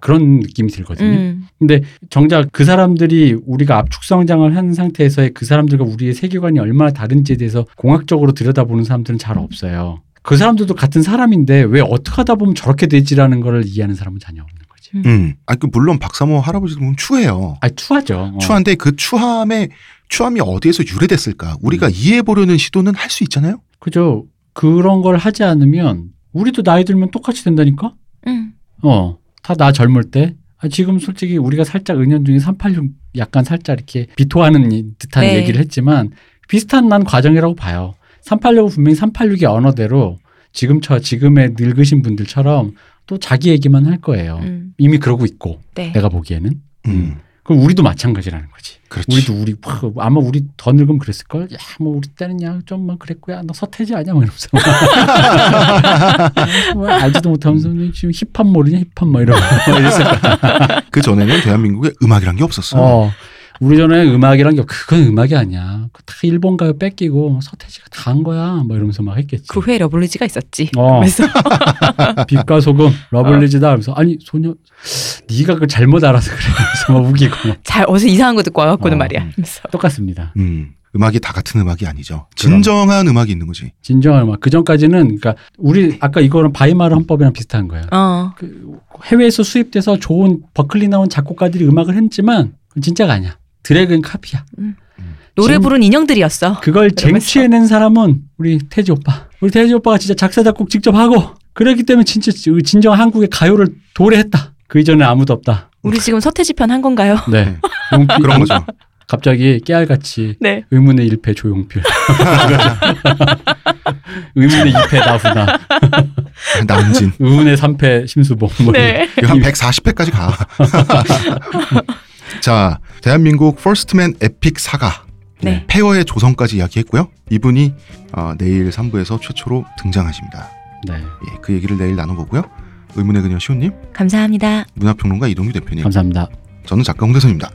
그런 느낌이 들거든요. 음. 근데 정작 그 사람들이 우리가 압축 성장을 한 상태에서의 그 사람들과 우리의 세계관이 얼마나 다른지에 대해서 공학적으로 들여다보는 사람들은 잘 없어요. 그 사람들도 같은 사람인데 왜 어떻게 하다 보면 저렇게 되지라는 걸 이해하는 사람은 전혀 없는 거지. 음. 아, 그 물론 박사모 할아버지도 보면 추해요. 아 추하죠. 어. 추한데 그 추함에 추함이 어디에서 유래됐을까? 우리가 음. 이해해 보려는 시도는 할 수 있잖아요. 그죠. 그런 걸 하지 않으면 우리도 나이 들면 똑같이 된다니까? 음. 어. 다 나 젊을 때. 아, 지금 솔직히 우리가 살짝 은연중에 386 약간 살짝 이렇게 비토하는 이- 듯한 네. 얘기를 했지만 비슷한 난 과정이라고 봐요. 386은 분명히 386의 언어대로 지금 저 지금의 늙으신 분들처럼 또 자기 얘기만 할 거예요. 음. 이미 그러고 있고 네. 내가 보기에는. 음. 그럼 우리도 마찬가지라는 거지. 그렇지. 우리도 우리 와, 아마 우리 더 늙으면 그랬을 걸. 야, 뭐 우리 때는 야 좀만 그랬고 야 너 서태지 아니야 뭐 이러면서 뭐 알지도 못하면서 지금 힙합 모르냐 힙합 뭐 이러고 뭐. 그 전에는 대한민국에 음악이란 게 없었어. 어. 우리 전에 음악이란 게 그건 음악이 아니야. 다 일본 가요 베끼고 서태지가 다 한 거야. 뭐 이러면서 막 했겠지. 그 후에 러블리즈가 있었지. 어. 그래서 빛과 소금 러블리즈다 하면서 아니 소녀 네가 그걸 잘못 알아서 그래. 그래서 막 우기고 잘 어디서 이상한 거 듣고 와갖고는 어. 말이야. 그래서 똑같습니다. 음. 음악이 다 같은 음악이 아니죠. 진정한 음악이 있는 거지. 진정한 음악. 그 전까지는 그러니까 우리 아까 이거는 바이마르 헌법이랑 비슷한 거예요. 어. 그 해외에서 수입돼서 좋은 버클리 나온 작곡가들이 음악을 했지만 진짜가 아니야. 드래그는 카피야. 노래 지금- 부른 인형들이었어. 그걸. 쟁취해낸 사람은 우리 태지 오빠. 우리 태지 오빠가 진짜 작사 작곡 직접 하고 그랬기 때문에 진짜 진정 한국의 가요를 도래했다. 그 이전에 아무도 없다. 우리 지금 서태지 편 한 건가요? 네. 용필, 그런 거죠. 갑자기 깨알같이 네. 의문의 1패 조용필. 의문의 2패 나훈아. 남진. 의문의 3패 심수봉. 뭐 네. 한 140회까지 가. 자, 대한민국 First Man Epic Saga. 네. 폐허의 조성까지 이야기했고요. 이분이 어, 내일 3부에서 최초로 등장하십니다. 네. 예, 그 얘기를 내일 나눠보고요. 의문의 그녀 시호님, 감사합니다. 문화평론가 이동규 대표님, 감사합니다. 저는 작가 홍대선입니다.